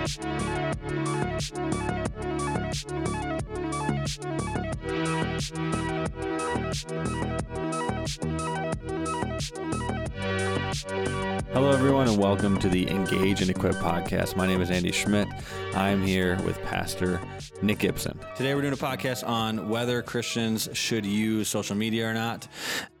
Hello, everyone, and welcome to the Engage and Equip podcast. My name is Andy Schmidt. I'm here with Pastor Nick Gibson. Today, we're doing a podcast on whether Christians should use social media or not.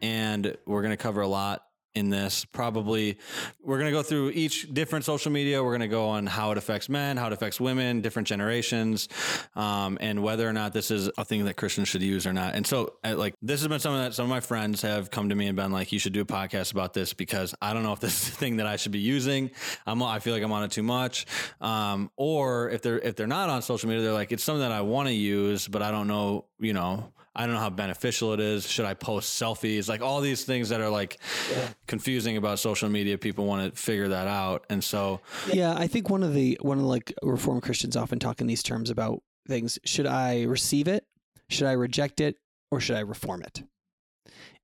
And we're going to cover a lot in this. Probably, we're going to go through each different social media. We're going to go on how it affects men, how it affects women, different generations, um, and whether or not this is a thing that Christians should use or not. And so, like, this has been something that some of my friends have come to me and been like, "You should do a podcast about this because I don't know if this is a thing that I should be using. I'm, I feel like I'm on it too much, um, or if they're if they're not on social media, they're like, it's something that I want to use, but I don't know, you know." I don't know how beneficial it is. Should I post selfies? Like all these things that are like yeah. confusing about social media. People want to figure that out, and so yeah, I think one of the one of the, like Reformed Christians often talk in these terms about things. Should I receive it? Should I reject it? Or should I reform it?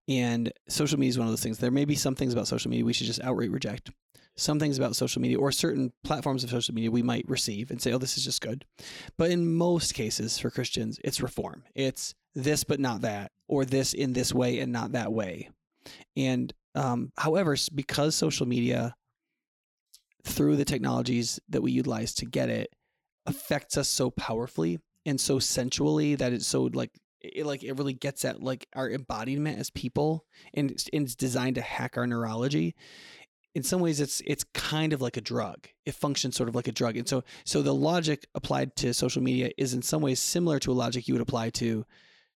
And social media is one of those things. There may be some things about social media we should just outright reject. Some things about social media or certain platforms of social media we might receive and say, oh, this is just good. But in most cases for Christians, it's reform. It's this but not that, or this in this way and not that way. And um, however, because social media, through the technologies that we utilize to get it, affects us so powerfully and so sensually that it's so like it like it really gets at like our embodiment as people and it's, and it's designed to hack our neurology. In some ways it's it's kind of like a drug. It functions sort of like a drug. And so so the logic applied to social media is in some ways similar to a logic you would apply to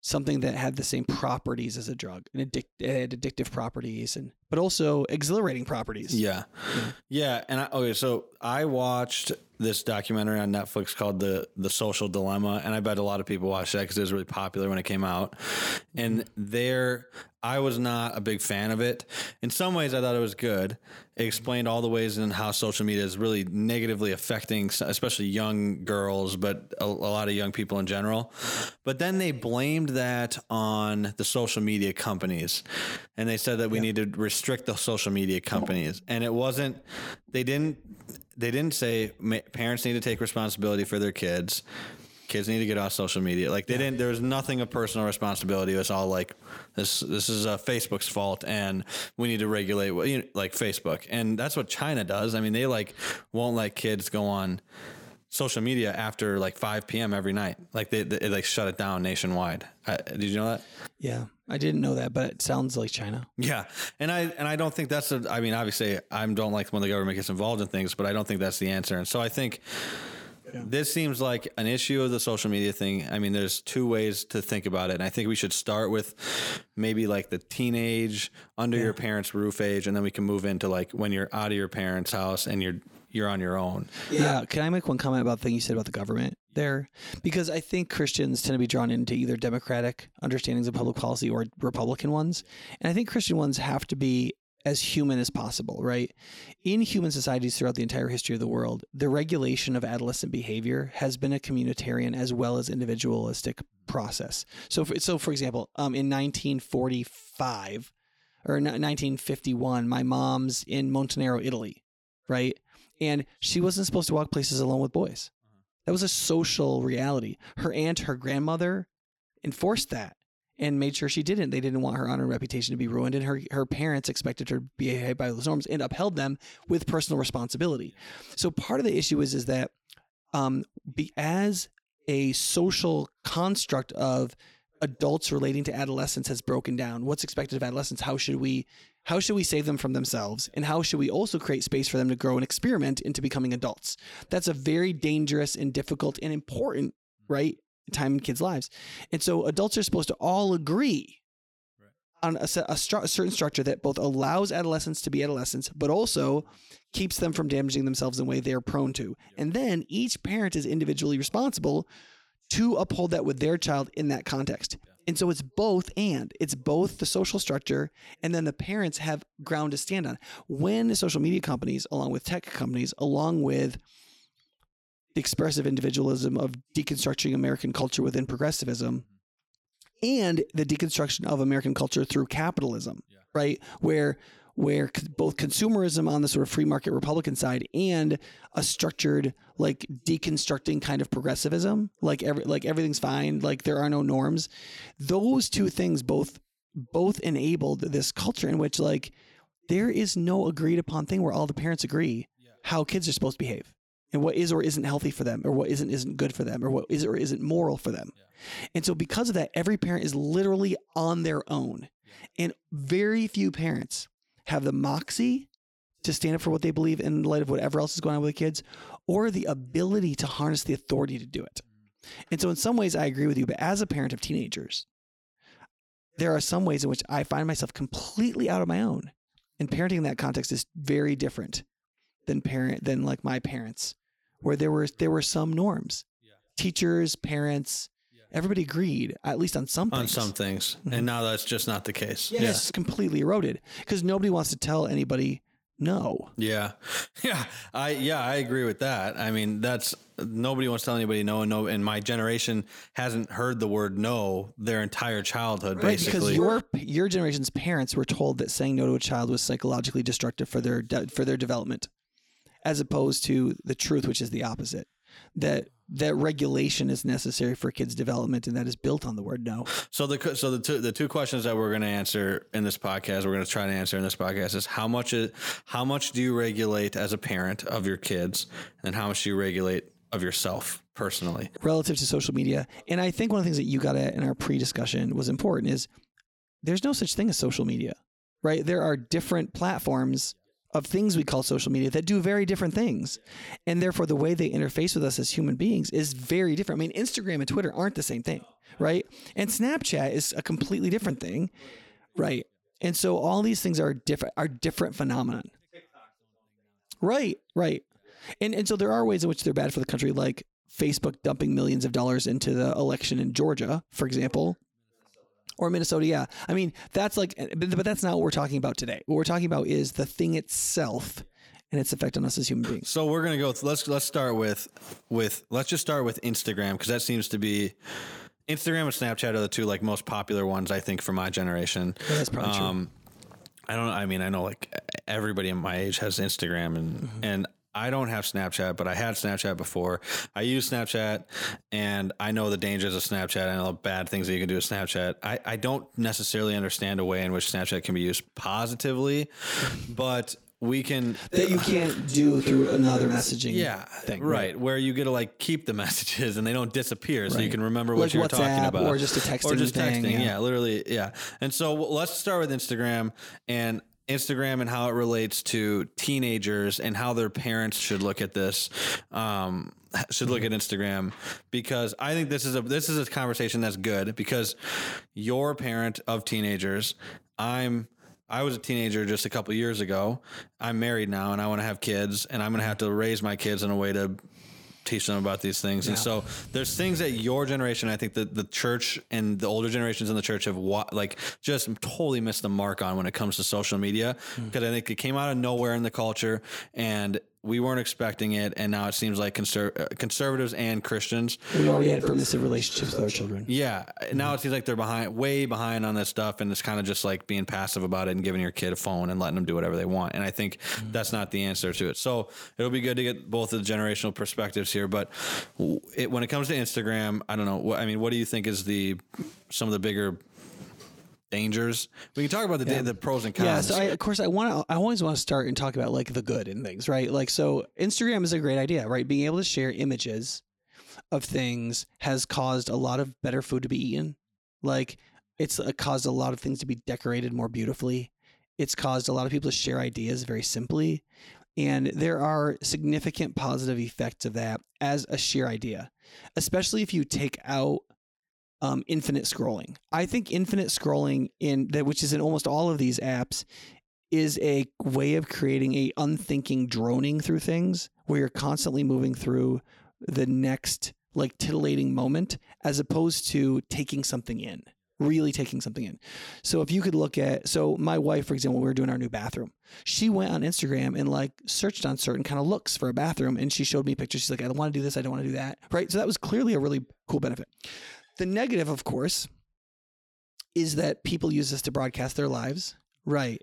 something that had the same properties as a drug and addic- had addictive properties and but also exhilarating properties. Yeah. Yeah. yeah. And I, okay, so I watched this documentary on Netflix called the the Social Dilemma, and I bet a lot of people watched that because it was really popular when it came out. And there, I was not a big fan of it. In some ways, I thought it was good. It explained all the ways in how social media is really negatively affecting, especially young girls, but a, a lot of young people in general. But then they blamed that on the social media companies, and they said that we yeah. need to restrict the social media companies. And it wasn't. They didn't they didn't say parents need to take responsibility for their kids. Kids need to get off social media. Like they didn't. There was nothing of personal responsibility. It was all like this. This is uh, Facebook's fault, and we need to regulate you know, like Facebook. And that's what China does. I mean, they like won't let kids go on social media after like 5 p.m. every night. Like they, they like shut it down nationwide. Uh, did you know that? Yeah, I didn't know that, but it sounds like China. Yeah, and I and I don't think that's a. I mean, obviously, I don't like when the government gets involved in things, but I don't think that's the answer. And so I think. Yeah. This seems like an issue of the social media thing. I mean, there's two ways to think about it. And I think we should start with maybe like the teenage, under yeah. your parents' roof age, and then we can move into like when you're out of your parents' house and you're you're on your own. Yeah. Can I make one comment about the thing you said about the government there? Because I think Christians tend to be drawn into either democratic understandings of public policy or Republican ones. And I think Christian ones have to be as human as possible, right? In human societies throughout the entire history of the world, the regulation of adolescent behavior has been a communitarian as well as individualistic process. So, for, so for example, um, in 1945 or 1951, my mom's in Montenero, Italy, right? And she wasn't supposed to walk places alone with boys. Uh-huh. That was a social reality. Her aunt, her grandmother enforced that and made sure she didn't. They didn't want her honor and reputation to be ruined, and her her parents expected her to be behave by those norms and upheld them with personal responsibility. So part of the issue is is that um, be, as a social construct of adults relating to adolescence has broken down. What's expected of adolescents? How should we how should we save them from themselves? And how should we also create space for them to grow and experiment into becoming adults? That's a very dangerous and difficult and important, right, time in kids' lives. And so adults are supposed to all agree on a, a, stru- a, certain structure that both allows adolescents to be adolescents, but also keeps them from damaging themselves in a way they're prone to. And then each parent is individually responsible to uphold that with their child in that context. And so it's both and it's both the social structure and then the parents have ground to stand on. When social media companies, along with tech companies, along with the expressive individualism of deconstructing American culture within progressivism and the deconstruction of American culture through capitalism, yeah. right? Where where both consumerism on the sort of free market Republican side and a structured like deconstructing kind of progressivism, like every like everything's fine, like there are no norms. Those two things both both enabled this culture in which like there is no agreed upon thing where all the parents agree how kids are supposed to behave and what is or isn't healthy for them or what isn't isn't good for them or what is or isn't moral for them. And so because of that every parent is literally on their own. And very few parents have the moxie to stand up for what they believe in light of whatever else is going on with the kids or the ability to harness the authority to do it. And so in some ways I agree with you, but as a parent of teenagers, there are some ways in which I find myself completely out of my own. And parenting in that context is very different than parent than like my parents, where there were there were some norms. Teachers, parents, everybody agreed, at least on some things. on things. some things, and mm-hmm. now that's just not the case. Yeah, it's completely eroded because nobody wants to tell anybody no. Yeah. Yeah. I yeah, I agree with that. I mean, that's nobody wants to tell anybody no and no and my generation hasn't heard the word no their entire childhood Right, because basically. your your generation's parents were told that saying no to a child was psychologically destructive for their de- for their development, as opposed to the truth, which is the opposite. That that regulation is necessary for kids' development, and that is built on the word no. So the so the two the two questions that we're going to answer in this podcast, we're going to try to answer in this podcast is how much is, how much do you regulate as a parent of your kids, and how much do you regulate of yourself personally? relative to social media. And I think one of the things that you got at in our pre-discussion was important is there's no such thing as social media, right? There are different platforms of things we call social media that do very different things. And therefore the way they interface with us as human beings is very different. I mean, Instagram and Twitter aren't the same thing, right? And Snapchat is a completely different thing, right? And so all these things are different are different phenomenon. Right, right. And and so there are ways in which they're bad for the country, like Facebook dumping millions of dollars into the election in Georgia, for example, or Minnesota. Yeah, I mean that's like, but, but that's not what we're talking about today. What we're talking about is the thing itself and its effect on us as human beings. So we're gonna go. Let's let's start with with let's just start with Instagram because that seems to be Instagram and Snapchat are the two like most popular ones I think for my generation. Yeah, that's probably true. Um, I don't. I mean, I know like everybody in my age has Instagram and Mm-hmm. and. I don't have Snapchat, but I had Snapchat before. I use Snapchat and I know the dangers of Snapchat. I know the bad things that you can do with Snapchat. I, I don't necessarily understand a way in which Snapchat can be used positively, but we can That you can't do through another messaging. yeah, thing, right. Where you get to like keep the messages and they don't disappear, so you can remember what Like you were talking about, or just a or texting just thing, texting. yeah. Yeah. literally, yeah. And so let's start with Instagram and Instagram and how it relates to teenagers and how their parents should look at this. Um, should look at Instagram because I think this is a this is a conversation that's good because you're a parent of teenagers. I'm I was a teenager just a couple years ago. I'm married now and I want to have kids and I'm going to have to raise my kids in a way to teach them about these things. And so there's things that your generation, I think that the church and the older generations in the church have wa- like just totally missed the mark on when it comes to social media. Hmm. Because I think it came out of nowhere in the culture and we weren't expecting it. And now it seems like conser- uh, conservatives and Christians We already had permissive relationships with our children. yeah. Now it seems like they're behind, way behind on this stuff, and it's kind of just like being passive about it and giving your kid a phone and letting them do whatever they want. And I think that's not the answer to it. So it'll be good to get both of the generational perspectives here. But it, when it comes to Instagram, I don't know. What, I mean, what do you think is the some of the bigger dangers? We can talk about the the pros and cons. Yeah, so I, of course I want to. I always want to start and talk about like the good in things, right? Like so, Instagram is a great idea, right? Being able to share images of things has caused a lot of better food to be eaten. Like it's uh, caused a lot of things to be decorated more beautifully. It's caused a lot of people to share ideas very simply. And there are significant positive effects of that as a sheer idea, especially if you take out um, infinite scrolling. I think infinite scrolling in that, which is in almost all of these apps, is a way of creating a unthinking droning through things where you're constantly moving through the next like titillating moment as opposed to taking something in really taking something in. So if you could look at so my wife for example we were doing our new bathroom she went on instagram and like searched on certain kind of looks for a bathroom and she showed me pictures. She's like i don't want to do this. I don't want to do that. Right? So that was clearly a really cool benefit the negative of course is that people use this to broadcast their lives right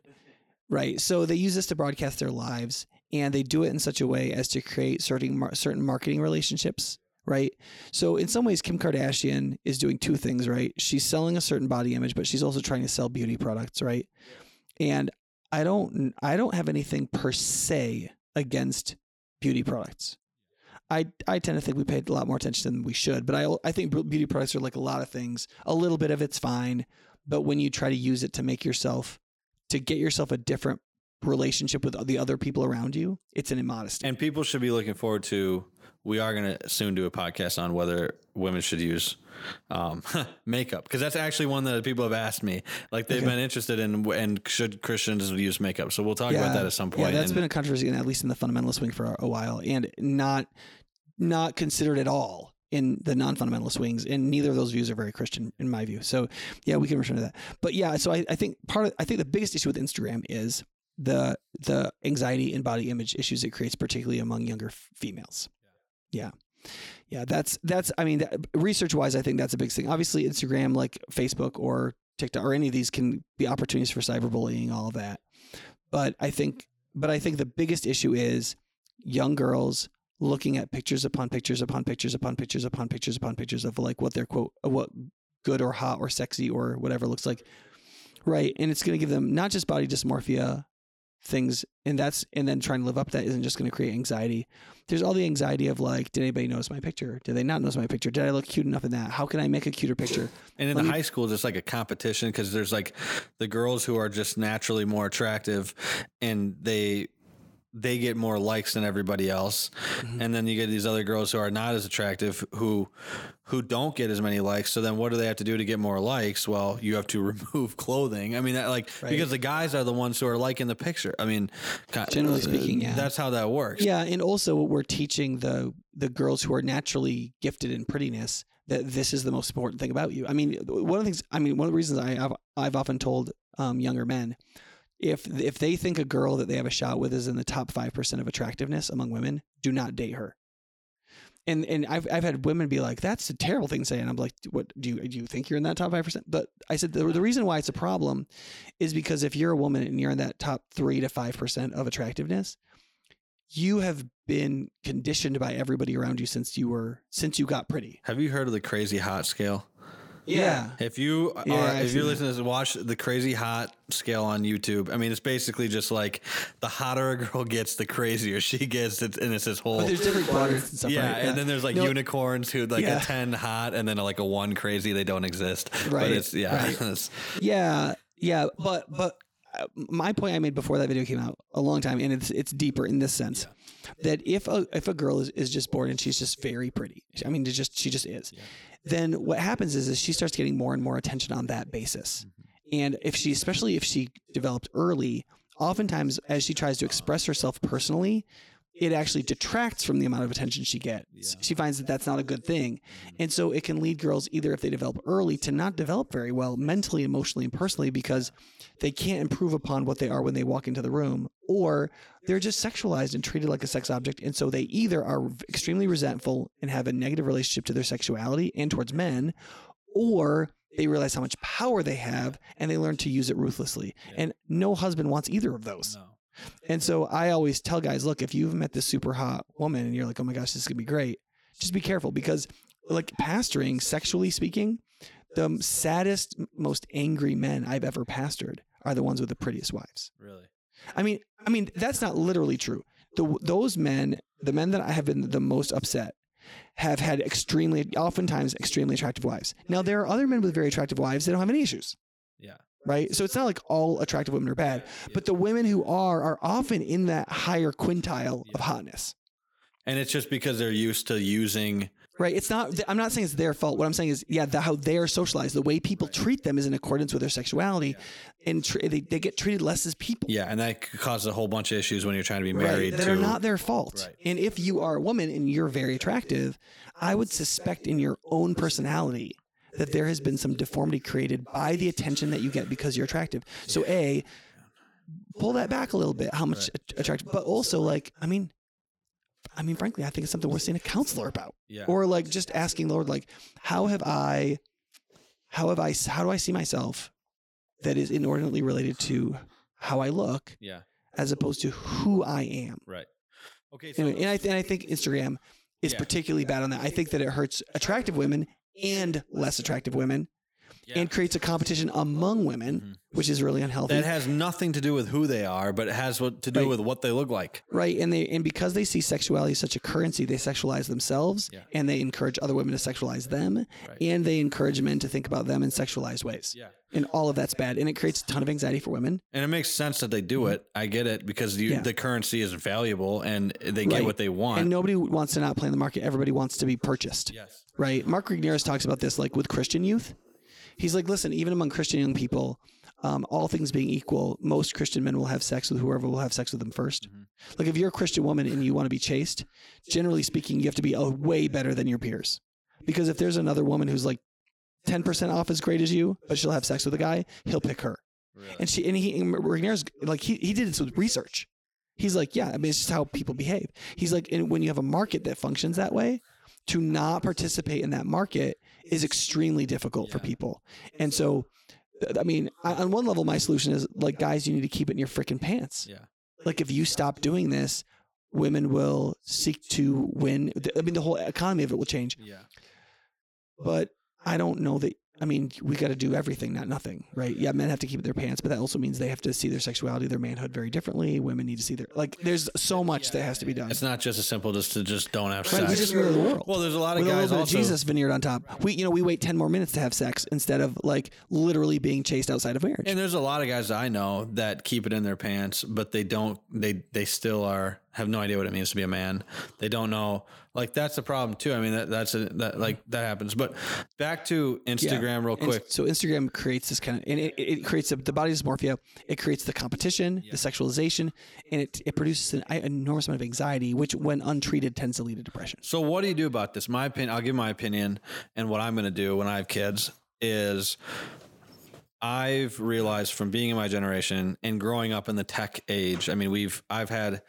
right? So they use this to broadcast their lives, and they do it in such a way as to create certain mar- certain marketing relationships, right? So in some ways, Kim Kardashian is doing two things, right? She's selling a certain body image, but she's also trying to sell beauty products, right? And I don't I don't have anything per se against beauty products. I, I tend to think we paid a lot more attention than we should, but I I think beauty products are like a lot of things. A little bit of it's fine, but when you try to use it to make yourself to get yourself a different relationship with the other people around you, it's an immodesty. And people should be looking forward to. We are going to soon do a podcast on whether women should use um, makeup because that's actually one that people have asked me. Like they've Okay. been interested in, and should Christians use makeup? So we'll talk about that at some point. Yeah, that's And- been a controversy, at least in the fundamentalist wing for a, a while, and not not considered at all in the non-fundamentalist wings. And neither of those views are very Christian, in my view. So yeah, we can return to that. But yeah, so I, I think part of I think the biggest issue with Instagram is the the anxiety and body image issues it creates, particularly among younger f- females. Yeah. Yeah, that's that's. I mean, that, research-wise, I think that's a big thing. Obviously, Instagram, like Facebook or TikTok or any of these, can be opportunities for cyberbullying, all of that. But I think, but I think the biggest issue is young girls looking at pictures upon pictures upon pictures upon pictures upon pictures upon pictures of like what their quote, what good or hot or sexy or whatever looks like, right? And it's going to give them not just body dysmorphia things and that's and then trying to live up to that isn't just going to create anxiety. There's all the anxiety of like did anybody notice my picture? Did they not notice my picture? Did i look cute enough in that? How can i make a cuter picture? And in Let the me- high school, there's like a competition because there's like the girls who are just naturally more attractive, and they they get more likes than everybody else, Mm-hmm. and then you get these other girls who are not as attractive who who don't get as many likes. So then, what do they have to do to get more likes? Well, you have to remove clothing. I mean, that like Right. because the guys are the ones who are liking the picture. I mean, Generally speaking, yeah. that's how that works. Yeah, and also we're teaching the the girls who are naturally gifted in prettiness that this is the most important thing about you. I mean, one of the things. I mean, one of the reasons I have I've often told um, younger men if if they think a girl that they have a shot with is in the top five percent of attractiveness among women, do not date her. And and I've I've had women be like, "That's a terrible thing to say," and I'm like, "What do you do? You think you're in that top five percent?" But I said the, the reason why it's a problem is because if you're a woman and you're in that top three to five percent of attractiveness, you have been conditioned by everybody around you since you were since you got pretty. Have you heard of the crazy hot scale? Yeah. If you are, Yeah, I've if you're listening to this, watch the crazy hot scale on YouTube. I mean, it's basically just like the hotter a girl gets, the crazier she gets, it's, and it's this whole. But there's different quadrants and stuff. yeah, right? and then there's like No, unicorns who like Yeah. a ten hot, and then like a one crazy. They don't exist. Right, But it's yeah. right. it's- Yeah, yeah, but but my point I made before that video came out a long time, and it's it's deeper in this sense that if a if a girl is, is just born and she's just very pretty, I mean, just she just is, then what happens is is she starts getting more and more attention on that basis, mm-hmm. and if she especially if she developed early, oftentimes as she tries to express herself personally. It actually detracts from the amount of attention she gets. She finds that that's not a good thing. Mm-hmm. And so it can lead girls either if they develop early to not develop very well mentally, emotionally, and personally because they can't improve upon what they are when they walk into the room, or they're just sexualized and treated like a sex object. And so they either are extremely resentful and have a negative relationship to their sexuality and towards men, or they realize how much power they have and they learn to use it ruthlessly. And no husband wants either of those. no. And so I always tell guys, look, if you've met this super hot woman and you're like, oh my gosh, this is gonna be great, just be careful because, like pastoring, sexually speaking, the saddest, most angry men I've ever pastored are the ones with the prettiest wives. Really. I mean, I mean that's not literally true. The, those men, the men that I have been the most upset, have had extremely, oftentimes extremely attractive wives. Now there are other men with very attractive wives that don't have any issues Yeah. Right? So it's not like all attractive women are bad, but the women who are are often in that higher quintile of hotness. And it's just because they're used to using. Right? It's not. I'm not saying it's their fault. What I'm saying is, yeah, the, how they are socialized, the way people treat them is in accordance with their sexuality, and tr- they, they get treated less as people. Yeah, and that causes a whole bunch of issues when you're trying to be married right, that to. are not their fault. Right. And if you are a woman and you're very attractive, I would suspect in your own personality that there has been some deformity created by the attention that you get because you're attractive. So a pull that back a little bit, how much att- attractive, but also like, I mean, I mean, frankly, I think it's something worth seeing a counselor about, yeah. or like just asking Lord, like, how have I, how have I, how do I see myself that is inordinately related to how I look Yeah. as opposed to who I am. Right. Okay. So, Anyway, and I and I think Instagram is Yeah. particularly bad on that. I think that it hurts attractive women and less attractive women, yeah. and creates a competition among women, Mhm. which is really unhealthy. that has nothing to do with who they are, but it has what to do Right. with what they look like. right and they and because they see sexuality as such a currency they sexualize themselves Yeah. and they encourage other women to sexualize them Right. and they encourage men to think about them in sexualized ways Yeah. and all of that's bad and it creates a ton of anxiety for women And it makes sense that they do it. I get it because you, Mm-hmm. Yeah. the currency is valuable and they get Right. what they want. and nobody wants to not play in the market everybody wants to be purchased yes. right mark Regnerus talks about this like with christian youth he's like listen even among christian young people um, all things being equal most christian men will have sex with whoever will have sex with them 1st Mhm. like if you're a christian woman and you want to be chaste generally speaking you have to be a way better than your peers because if there's another woman who's like 10% off as great as you but she'll have sex with a guy he'll pick her Really. and she and he and like he, he did this with research. He's like, yeah, I mean it's just how people behave. He's like, and when you have a market that functions that way, to not participate in that market is extremely difficult for people. And so, I mean, on one level, my solution is like, guys, you need to keep it in your freaking pants. Yeah. Like if you stop doing this, women will seek to win. I mean, the whole economy of it will change. Yeah. But I don't know that. I mean, we got to do everything, not nothing, right? Yeah, men have to keep their pants, but that also means they have to see their sexuality, their manhood very differently. Women need to see their like. There's so much that has to be done. It's not just as simple just to just don't have Right, sex. we just mirror the world. well, there's a lot of with a guys little bit also. of Jesus veneered on top. We, you know, we wait ten more minutes to have sex instead of like literally being chaste outside of marriage. And there's a lot of guys I know that keep it in their pants, but they don't. They they still are have no idea what it means to be a man. They don't know. Like that's the problem too. I mean that that's a, that like that happens. But back to Instagram real And quick. so Instagram creates this kind of, and it, it creates the, the body dysmorphia. It creates the competition, the sexualization, and it it produces an, an enormous amount of anxiety, which, when untreated, tends to lead to depression. So what do you do about this? My opinion. I'll give my opinion, and what I'm going to do when I have kids is. I've realized from being in my generation and growing up in the tech age. I mean, we've I've had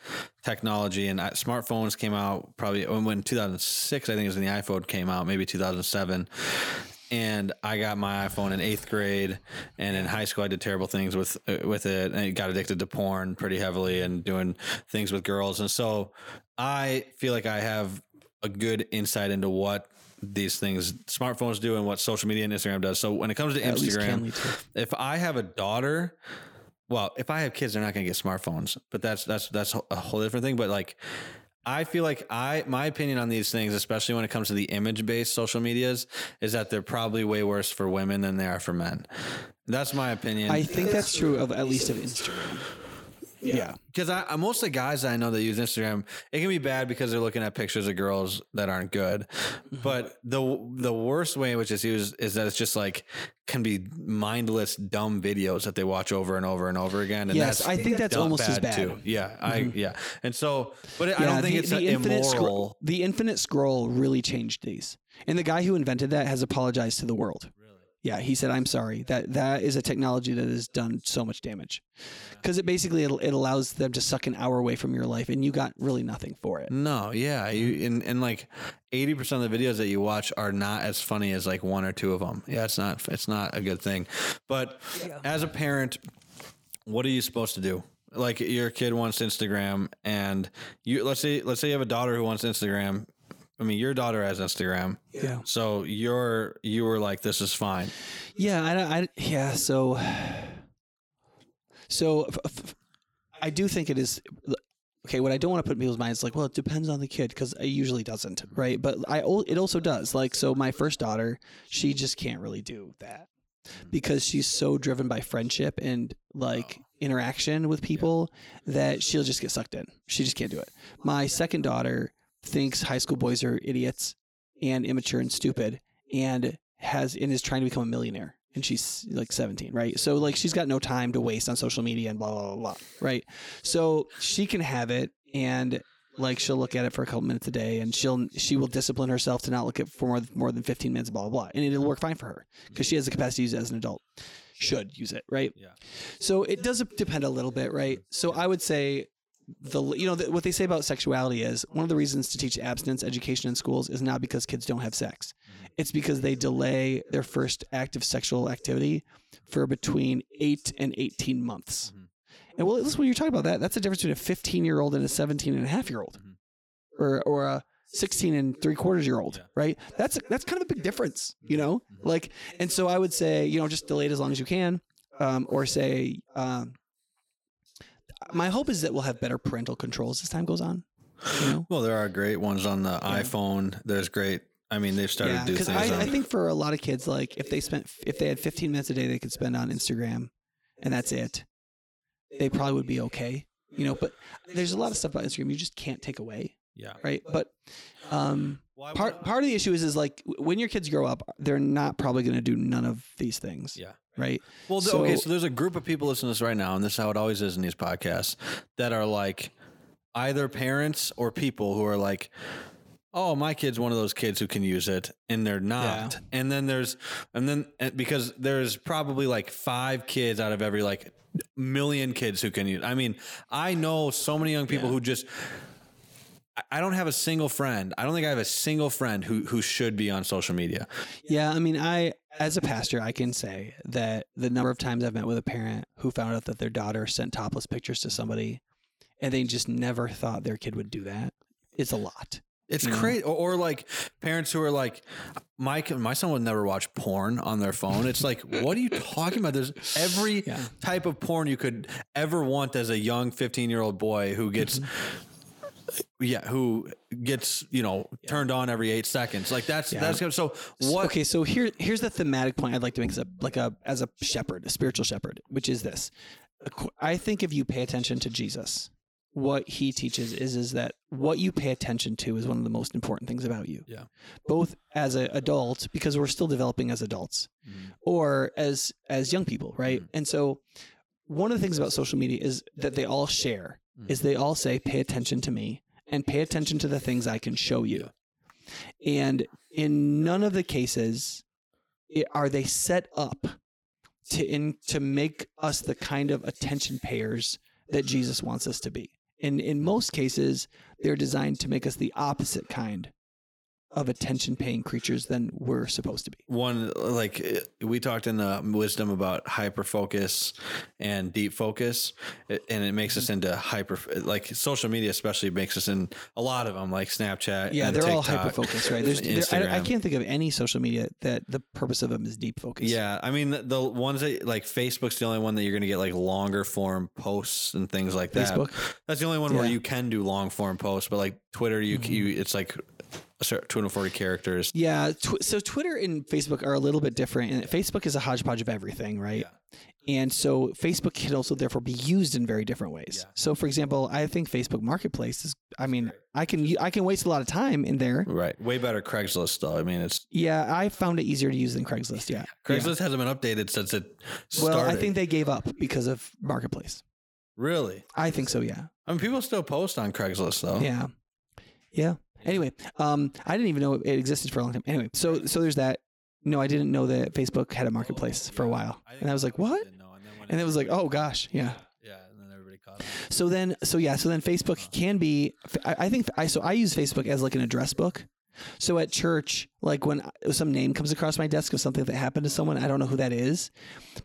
technology and I, smartphones came out probably when 2006. I think is when the iPhone came out, maybe 2007. And I got my iPhone in eighth grade, and in high school I did terrible things with uh, with it, and got addicted to porn pretty heavily, and doing things with girls. And so I feel like I have a good insight into what these things smartphones do and what social media and Instagram does. So when it comes to At Instagram, if I have a daughter, well, if I have kids, they're not going to get smartphones, but that's that's that's a whole different thing. But like, I feel like I my opinion on these things, especially when it comes to the image based social medias, is that they're probably way worse for women than they are for men. That's my opinion. I think that's true of at least of Instagram. Yeah. because I, I most of the guys I know that use Instagram, it can be bad because they're looking at pictures of girls that aren't good. Mm-hmm. But the the worst way in which it's used is that it's just like can be mindless, dumb videos that they watch over and over and over again. And Yes, that's I think that's dumb- almost as bad. too. Yeah, I yeah, and so, but I Yeah, don't think the, it's the infinite immoral. scroll. The infinite scroll really changed these, and the guy who invented that has apologized to the world. Yeah, he said, "I'm sorry. That that is a technology that has done so much damage, because it basically it, it allows them to suck an hour away from your life, and you got really nothing for it. No, yeah, you and, and like eighty percent of the videos that you watch are not as funny as like one or two of them. Yeah, it's not it's not a good thing. But as a parent, what are you supposed to do? Like your kid wants Instagram, and you let's say let's say you have a daughter who wants Instagram. I mean, your daughter has Instagram, Yeah, so you're you were like, this is fine. yeah, I, I yeah. So, so f- f- I do think it is. Okay, what I don't want to put in people's minds is like, well, it depends on the kid because it usually doesn't, right? But I, it also does. Like, so my first daughter, she just can't really do that because she's so driven by friendship and like oh. interaction with people that she'll just get sucked in. She just can't do it. My second daughter thinks high school boys are idiots and immature and stupid and has and is trying to become a millionaire and she's like 17 right? So like she's got no time to waste on social media and blah blah blah, blah right? So she can have it and like she'll look at it for a couple minutes a day and she'll she will discipline herself to not look at it for more, more than 15 minutes blah blah blah and it'll work fine for her because she has the capacity to use it as an adult. Should use it right? Yeah. so it does depend a little bit right? So i would say the you know the, what they say about sexuality is one of the reasons to teach abstinence education in schools is not because kids don't have sex. It's because they delay their first active sexual activity for between 8 and 18 months. Mhm. And well, listen, when you're talking about that, that's the difference between a 15 year old and a 17 and a half year old, or or a 16 and three quarters year old, right? That's that's kind of a big difference, you know. Like, and so I would say, you know, just delay it as long as you can, um, or say, um, my hope is that we'll have better parental controls as time goes on. You know, Well, there are great ones on the iPhone. There's great. I mean, they've started yeah, to do because things. I, on, I think for a lot of kids, like if they spent if they had 15 minutes a day they could spend on Instagram, and that's it, they probably would be okay. You know, but there's a lot of stuff about Instagram you just can't take away, yeah. right? But um, part part of the issue is is like when your kids grow up, they're not probably going to do none of these things, Yeah. right? Well, So- okay, so there's a group of people listening to this right now, and this is how it always is in these podcasts, that are like either parents or people who are like, oh, my kid's one of those kids who can use it, and they're not. And then there's, and then and because there's probably like five kids out of every like million kids who can use. I mean, I know so many young people Yeah. who just. I- I don't have a single friend. I don't think I have a single friend who who should be on social media. Yeah, I mean, I as a pastor, I can say that the number of times I've met with a parent who found out that their daughter sent topless pictures to somebody, and they just never thought their kid would do that, is a lot. It's you know? great, or, or like parents who are like, my my son would never watch porn on their phone. It's like, what are you talking about? There's every Yeah. type of porn you could ever want as a young 15 year old boy who gets, Mm-hmm. Yeah, who gets you know turned on every eight seconds. Like that's that's. So what? Okay, so here here's the thematic point I'd like to make as a like a as a shepherd, a spiritual shepherd, which is this. I think if you pay attention to Jesus, what he teaches is is that what you pay attention to is one of the most important things about you. Yeah. Both as an adult because we're still developing as adults Mhm. or as as young people, right? Mhm. And so one of the things about social media is that they all share Mhm. is they all say pay attention to me and pay attention to the things I can show you. And in none of the cases i- are they set up to in to make us the kind of attention payers that Jesus wants us to be. In in most cases, they're designed to make us the opposite kind of attention paying creatures than we're supposed to be. one like uh, we talked in the wisdom about hyper focus and deep focus and it makes us into hyper like social media especially makes us in a lot of them like snapchat Yeah, they're all TikTok, hyper focused, right? There's, there, I, I can't think of any social media that the purpose of them is deep focus. yeah i mean the, the ones that like facebook's the only one that you're going to get like longer form posts and things like that Facebook. that's the only one where you can do long form posts but like twitter you, Mm-hmm. you it's like a 240 characters Yeah. Tw- so Twitter and Facebook are a little bit different. And Facebook is a hodgepodge of everything, right? And so Facebook can also therefore be used in very different ways. Yeah. So, for example, I think Facebook Marketplace is. I mean, I can I can waste a lot of time in there. right way better craigslist though i mean it's Yeah, I found it easier to use than Craigslist. Yeah. craigslist hasn't been updated since it Yeah. Well, I think they gave up because of Marketplace. really I think so. Yeah. I mean, people still post on Craigslist though. Yeah. Yeah. Anyway, um, I didn't even know it existed for a long time. Anyway, so so there's that. No, I didn't know that Facebook had a marketplace for a while, and I was like, what? And it was like, oh gosh, yeah. yeah, and then everybody caught. So then, so yeah, so then Facebook can be. I, I think I so I use Facebook as like an address book. So at church, like when some name comes across my desk of something that happened to someone, I don't know who that is,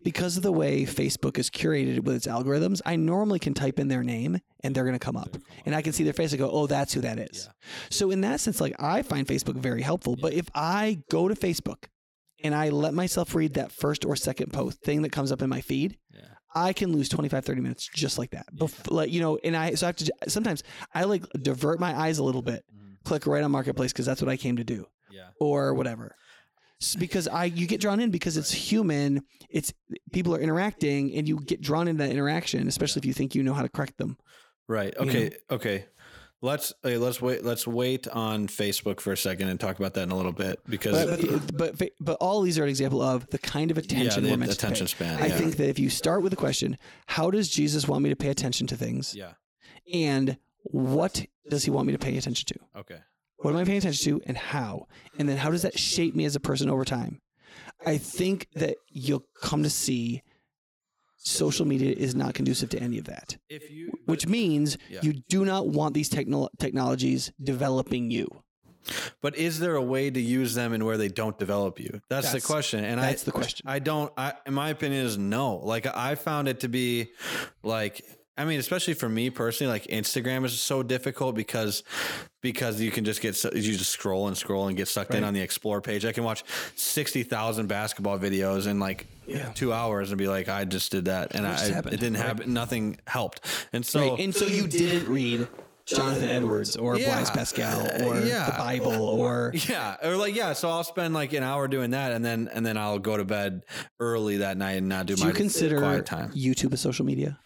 because of the way Facebook is curated with its algorithms. I normally can type in their name and they're going to come up, and I can see their face and go, "Oh, that's who that is." So in that sense, like I find Facebook very helpful. But if I go to Facebook and I let myself read that first or second post thing that comes up in my feed, Yeah. I can lose 25, 30 minutes just like that. Bef- like, you know, and I, so I have to, sometimes I like divert my eyes a little bit, click right on Marketplace because that's what I came to do Yeah. or whatever. Because I, you get drawn in because it's human. It's people are interacting and you get drawn into that interaction, especially if you think you know how to correct them. Right. You Okay. Okay. Let's okay, let's wait. Let's wait on Facebook for a second and talk about that in a little bit because But, but, but, but, all these are an example of the kind of yeah, attention the we're meant attention to pay. span. I yeah. think that if you start with the question, how does Jesus want me to pay attention to things? Yeah. And what does he want me to pay attention to? Okay. What am I paying attention to and how? And then how does that shape me as a person over time? I think that you'll come to see social media is not conducive to any of that, If you which means Yeah. you do not want these techno- technologies developing you. But is there a way to use them in where they don't develop you? That's, That's- the question. And that's I, the question. I don't. I, in my opinion, is no. Like I found it to be like I mean, especially for me personally, like Instagram is so difficult because because you can just get you just scroll and scroll and get sucked in on the explore page. I can watch sixty thousand basketball videos in like Yeah. two hours and be like, I just did that, and I happened? it didn't Right. happen. Nothing helped, and so right. And so you didn't read Jonathan Edwards or Yeah. Blaise Pascal or Yeah. the Bible or Yeah, or like yeah, so I'll spend like an hour doing that, and then and then I'll go to bed early that night and not do, do my you consider quiet time. YouTube a social media?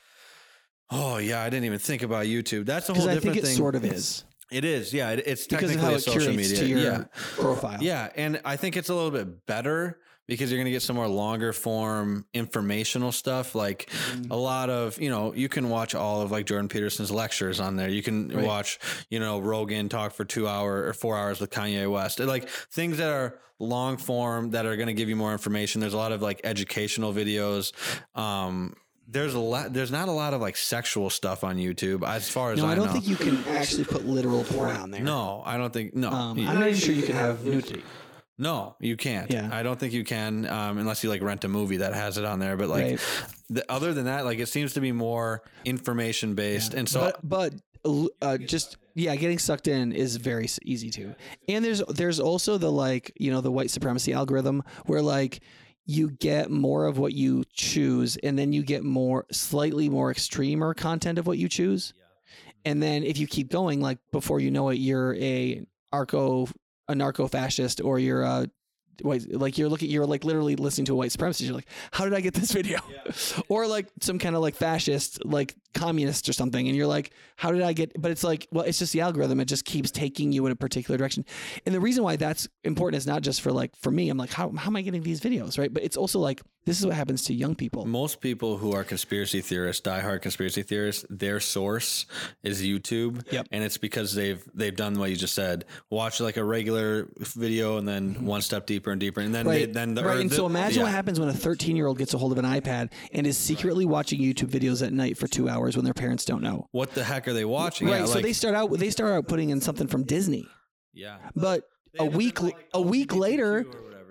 Oh yeah, I didn't even think about YouTube. That's a whole Because I different think it thing. sort of is It is, yeah. It, it's because of technically how a it social media. to your yeah, profile. yeah, and I think it's a little bit better because you're going to get some more longer form informational stuff. Like Mm-hmm. a lot of you know, you can watch all of like Jordan Peterson's lectures on there. You can Right. watch you know Rogan talk for two hour or four hours with Kanye West. Like things that are long form that are going to give you more information. There's a lot of like educational videos. Um, there's a lot. There's not a lot of like sexual stuff on YouTube, as far as No, I, I don't know. think you can actually put literal porn on there. No, I don't think. No, Um, I'm not even sure you can have nudity. no, you can't. Yeah. I don't think you can um, unless you like rent a movie that has it on there. But like, Right. the, other than that, like it seems to be more information based. And so, but but uh, just yeah, getting sucked in is very easy too. And there's there's also the like you know the white supremacy algorithm where like you get more of what you choose, and then you get more slightly more extremer content of what you choose. Mm-hmm. And then if you keep going, like before you know it, you're a arco a narco fascist or you're a white like you're looking you're like literally listening to a white supremacist. You're like how did i get this video? Or like some kind of like fascist like communist or something and you're like how did i get but it's like well it's just the algorithm. It just keeps taking you in a particular direction. And the reason why that's important is not just for like for me. I'm like how, how am i getting these videos right? But it's also like this is what happens to young people most people who are conspiracy theorists, diehard conspiracy theorists, their source is YouTube. Yep. And it's because they've they've done what you just said. Watch like a regular video and then mm-hmm. one step deeper and deeper, and then they, then the right. And the- so imagine what happens when a 13 year old gets a hold of an iPad and is secretly watching YouTube videos at night for two hours when their parents don't know. What the heck are they watching? Right. Yeah, so like- they start out they start out putting in something from Disney, yeah. but a week a week later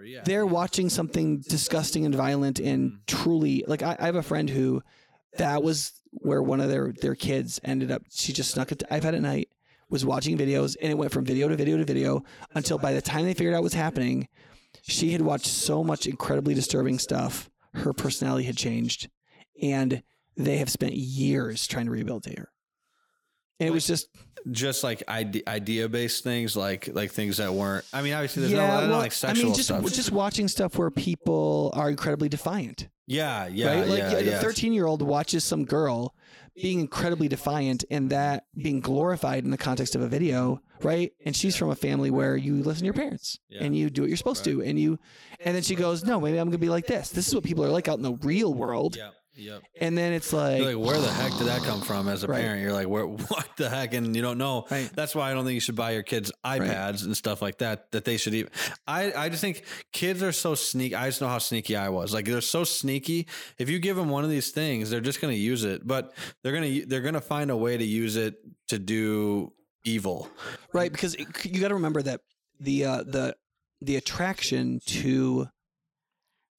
Yeah. they're watching something disgusting and violent and Mm. truly like I, I have a friend who that was where one of their their kids ended up she just snuck it to iPad at night was watching videos and it went from video to video to video until by the time they figured out what's happening she had watched so much incredibly disturbing stuff her personality had changed and they have spent years trying to rehabilitate her and it was just just like idea based things, like like things that weren't. I mean, obviously, there's no, yeah not well, like I mean just stuff. just watching stuff where people are incredibly defiant yeah, yeah, right? Like yeah, yeah, yeah. 13 year old watches some girl being incredibly defiant and that being glorified in the context of a video, right? And she's from a family where you listen to your parents Yeah. and you do what you're supposed to and you and then she goes, "No, maybe I'm going to be like this. This is what people are like out in the real world." Yep, yep. And then it's like, like, where the heck did that come from? As a Right. parent, you're like, where, what the heck? And you don't know. Right. That's why I don't think you should buy your kids iPads and stuff like that. That they should even. I I just think kids are so sneaky. I just know how sneaky I was. Like they're so sneaky. If you give them one of these things, they're just going to use it. But they're gonna they're gonna find a way to use it to do evil. right because it, you got to remember that the uh, the the attraction to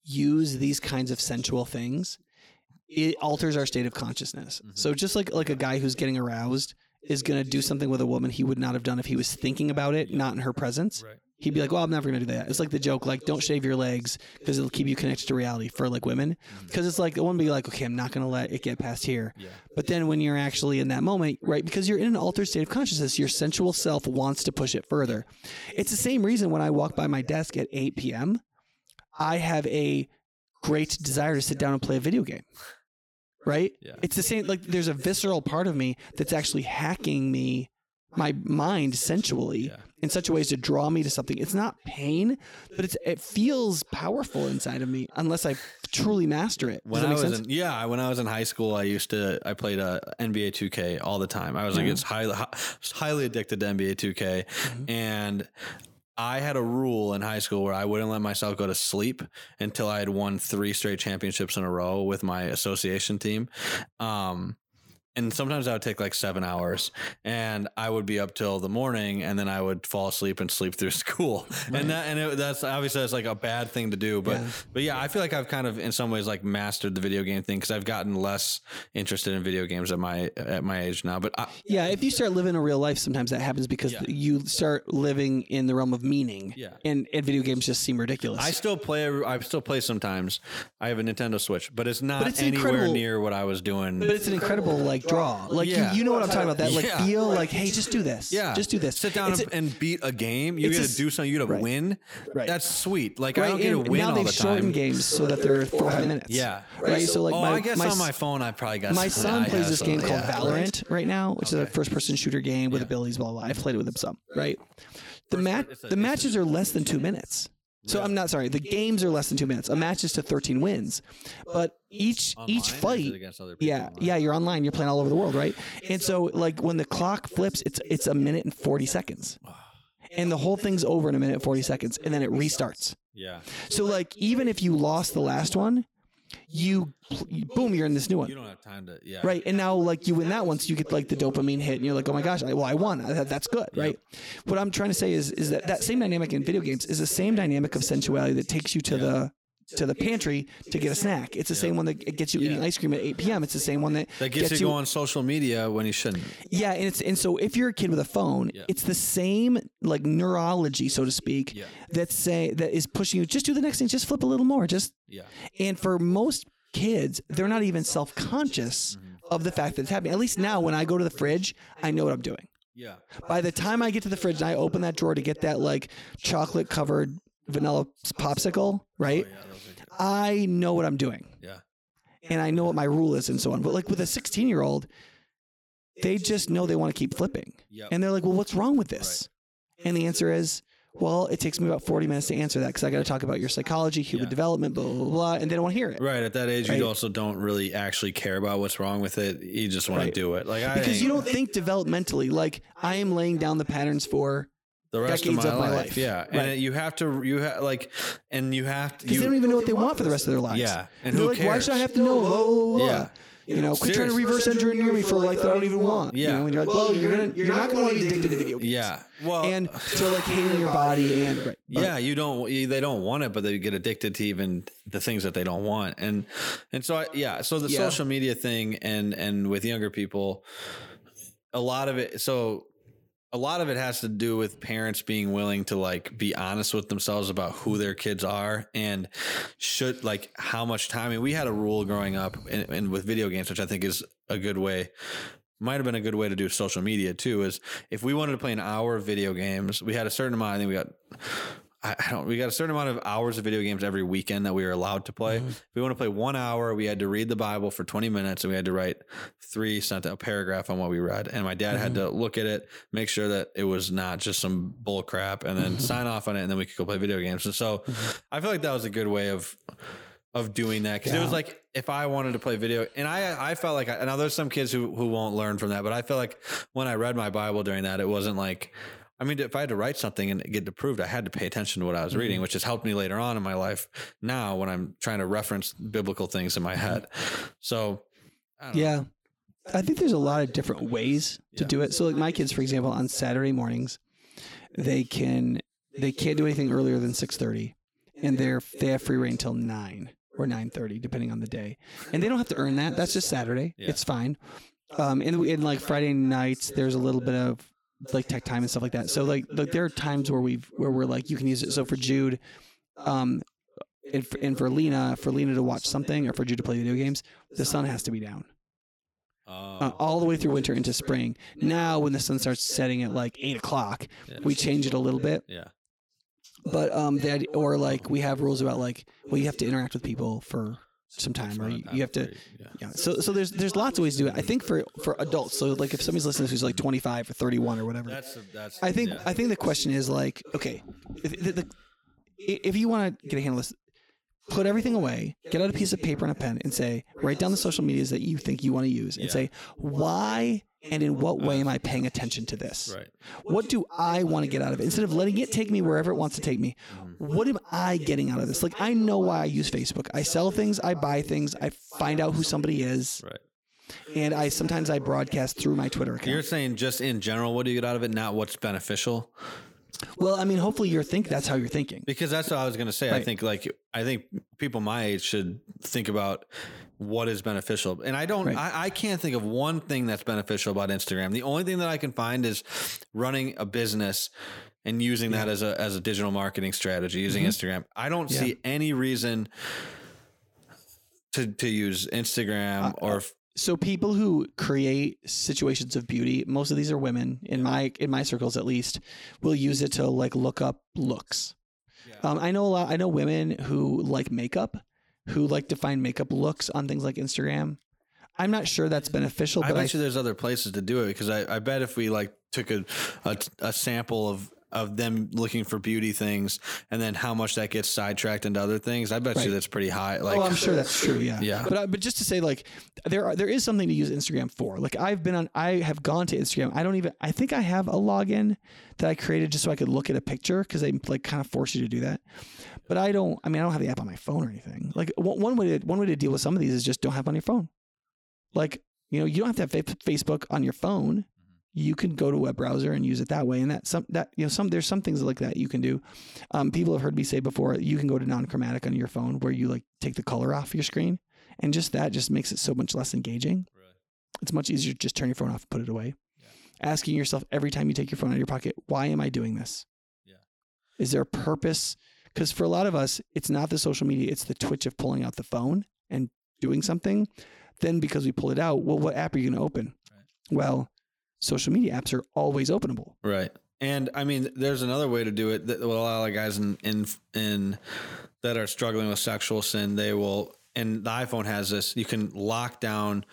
use these kinds of sensual things it alters our state of consciousness Mhm. so just like like a guy who's getting aroused is going to do something with a woman he would not have done if he was thinking about it not in her presence Right. he'd be like well i'm never going to do that it's like the joke like don't shave your legs because it'll keep you connected to reality for like women because it's like the one be like okay i'm not going to let it get past here Yeah. but then when you're actually in that moment, right, because you're in an altered state of consciousness, your sensual self wants to push it further. It's the same reason when I walk by my desk at 8 p.m., I have a great desire to sit down and play a video game. Right? Yeah. It's the same, like, there's a visceral part of me that's actually hacking me, my mind sensually Yeah. in such a ways to draw me to something. It's not pain, but it's it feels powerful inside of me unless I truly master it. Does When that I was sense? in yeah, when I was in high school, I used to I played uh, NBA 2K all the time. I was like Yeah. it's highly highly addicted to NBA 2K, Mhm. and I had a rule in high school where I wouldn't let myself go to sleep until I had won three straight championships in a row with my association team. Um, and sometimes I would take like seven hours, and I would be up till the morning, and then I would fall asleep and sleep through school, and that and it, that's obviously that's like a bad thing to do, but Yeah. but yeah, I feel like I've kind of in some ways like mastered the video game thing because I've gotten less interested in video games at my at my age now. But I, Yeah, if you start living a real life, sometimes that happens because Yeah. you start living in the realm of meaning. Yeah. And, and video games just seem ridiculous. I still play. I still play sometimes. I have a Nintendo Switch, but it's not but it's anywhere near what I was doing. but it's an incredible like draw. Like Yeah. you, you know what I'm talking about. That like Yeah. feel like, hey, just do this. yeah, Just do this. Sit down and, a- and beat a game. You got to do something. You got to right. win. Right. That's sweet. Like I don't get to and win now all they've the shortened time. games so that they're 45 minutes. Yeah. Right. So like oh, my, I guess my, on my phone I probably got. my son plays this game called. Valorant right now, which is a first person shooter game with abilities, blah, blah. I've played it with him some, right? The match per- it's a- the matches are less than two minutes. So Really? I'm not sorry. The games are less than two minutes. A match is to 13 wins, but each Online, each or is it fight, against other people yeah, online? yeah, you're online. You're playing all over the world, right? And so like when the clock flips, it's it's a minute and 40 seconds, and the whole thing's over in a minute and 40 seconds, and then it restarts. Yeah. So like even if you lost the last one, you, boom, you're in this new one. You don't have time to. Yeah. Right. And now, like, you win that one, so you get like the dopamine hit, and you're like, oh my gosh, I, well, I won. That, that's good. Right. What I'm trying to say is, is that that same dynamic in video games is the same dynamic of sensuality that takes you to the to the pantry to get a snack. It's the same one that gets you eating ice cream at 8 p.m. It's the same one that, That gets, you, go on social media when you shouldn't. Yeah, and it's and so if you're a kid with a phone, Yeah. it's the same like neurology, so to speak, Yeah. that say that is pushing you. Just do the next thing. Just flip a little more. Just Yeah. and for most kids, they're not even self conscious mm-hmm. of the fact that it's happening. At least now, when I go to the fridge, I know what I'm doing. Yeah. By the time I get to the fridge and I open that drawer to get that like chocolate covered vanilla popsicle, right? Oh, yeah, those are good. I know what I'm doing Yeah. and I know what my rule is and so on. But like with a 16 year old, they just know they want to keep flipping. Yep. And they're like, well, what's wrong with this? And the answer is, well, it takes me about 40 minutes to answer that because I got to talk about your psychology, human Yeah. development, blah, blah, blah. And they don't want to hear it. Right at that age, Right. you also don't really actually care about what's wrong with it. You just want Right. to do it. Like I Because you don't think developmentally. Like, I am laying down the patterns for, the rest of my, of my life. life. Yeah, Right. and you have to you have like, and you have to. because they don't even know what they want for the rest of their lives. Yeah, and they're who like, why should I have to know? Blah, blah, blah, blah. Yeah. You know, quit trying to reverse engineer me for like that I don't even want. You Yeah. know, and you're like, well, you're gonna, you're not gonna want to be addicted to video games. yeah. Well, And to like hating your body and right. yeah, you don't. you- They don't want it, but they get addicted to even the things that they don't want, and and so I, yeah. So the Yeah. social media thing, and and with younger people, a lot of it. So a lot of it has to do with parents being willing to like be honest with themselves about who their kids are and should like how much time. I mean, we had a rule growing up, and, and with video games, which I think is a good way. Might have been a good way to do social media too. Is if we wanted to play an hour of video games, we had a certain amount. I think we got I I don't. We got a certain amount of hours of video games every weekend that we were allowed to play. Mm-hmm. If we want to play one hour, we had to read the Bible for twenty minutes, and we had to write three sent a paragraph on what we read. And my dad had mm-hmm. to look at it, make sure that it was not just some bull crap, and then mm-hmm. sign off on it, and then we could go play video games. And so, I feel like that was a good way of of doing that because it was like if I wanted to play video, and I I felt like I, now there's some kids who who won't learn from that, but I feel like when I read my Bible during that, it wasn't like. I mean, if I had to write something and get it approved, I had to pay attention to what I was reading, which has helped me later on in my life. Now, when I'm trying to reference biblical things in my head, so I don't know. Yeah. I think there's a lot of different ways to Yeah. do it. So like my kids, for example, on Saturday mornings, they can they can't do anything earlier than six thirty. And they're they have free rein until nine or nine thirty, depending on the day. And they don't have to earn that. That's just Saturday. Yeah. It's fine. Um and in like Friday nights there's a little bit of like tech time and stuff like that. So like like there are times where we've where we're like you can use it. So for Jude, um and for, and for Lena, for Lena to watch something or for Jude to play video games, the sun has to be down Oh, uh, all the way through winter into spring. Now, when the sun starts setting at like eight o'clock, yeah. we change it a little bit. yeah, But um, that or like we have rules about like well, you have to interact with people for some time, or you, you have to. Yeah. Yeah. So so there's there's lots of ways to do it. I think for for adults. So like if somebody's listening who's like 25 or 31 or whatever. That's that's. I think yeah. I think the question is like okay, if, the, the, if you want to get a handle this, put everything away, get out a piece of paper and a pen, and say write down the social medias that you think you want to use, and Yeah. say why and in what way am I paying attention to this? right. What do I want to get out of it? Instead of letting it take me wherever it wants to take me, mm-hmm. what am I getting out of this? Like I know why I use Facebook. I sell things, I buy things, I find out who somebody is. Right. and I sometimes I broadcast through my Twitter account. You're saying just in general, what do you get out of it, not what's beneficial? well, I mean, hopefully you're think that's how you're thinking. Because that's what I was going to say. I think like I think people my age should think about what is beneficial. And I don't Right. I, I can't think of one thing that's beneficial about Instagram. The only thing that I can find is running a business and using that as a as a digital marketing strategy using Instagram. I don't Mm-hmm. Yeah. see any reason to to use Instagram or so people who create situations of beauty most of these are women in my in my circles at least will use it to like look up looks um, i know a lot i know women who like makeup who like to find makeup looks on things like instagram i'm not sure that's beneficial I but bet I, you there's other places to do it because I, I bet if we like took a, a a sample of of them looking for beauty things and then how much that gets sidetracked into other things, I bet Right. you that's pretty high. Like oh, I'm sure that's true. Yeah, Yeah. But I, but just to say, like, there are there is something to use Instagram for. Like, I've been on, I have gone to Instagram. I don't even. I think I have a login that I created just so I could look at a picture because they like kind of force you to do that. But I don't. I mean, I don't have the app on my phone or anything. Like, one way to one way to deal with some of these is just don't have it on your phone. Like, you know, you don't have to have Facebook on your phone. You can go to a web browser and use it that way, and that some that you know some there's some things like that you can do. Um, people have heard me say before, you can go to non-chromatic on your phone where you like take the color off your screen, and just that just makes it so much less engaging. It's much easier to just turn your phone off and put it away. Asking yourself every time you take your phone out of your pocket, why am I doing this? Yeah. Is there a purpose? Because for a lot of us, it's not the social media; it's the twitch of pulling out the phone and doing something. Then, because we pull it out, well, what app are you going to open? Right. Well, social media apps are always openable. Right. And I mean, there's another way to do it. That, well, a lot of guys in in in that are struggling with sexual sin, they will. And the iPhone has this. You can lock down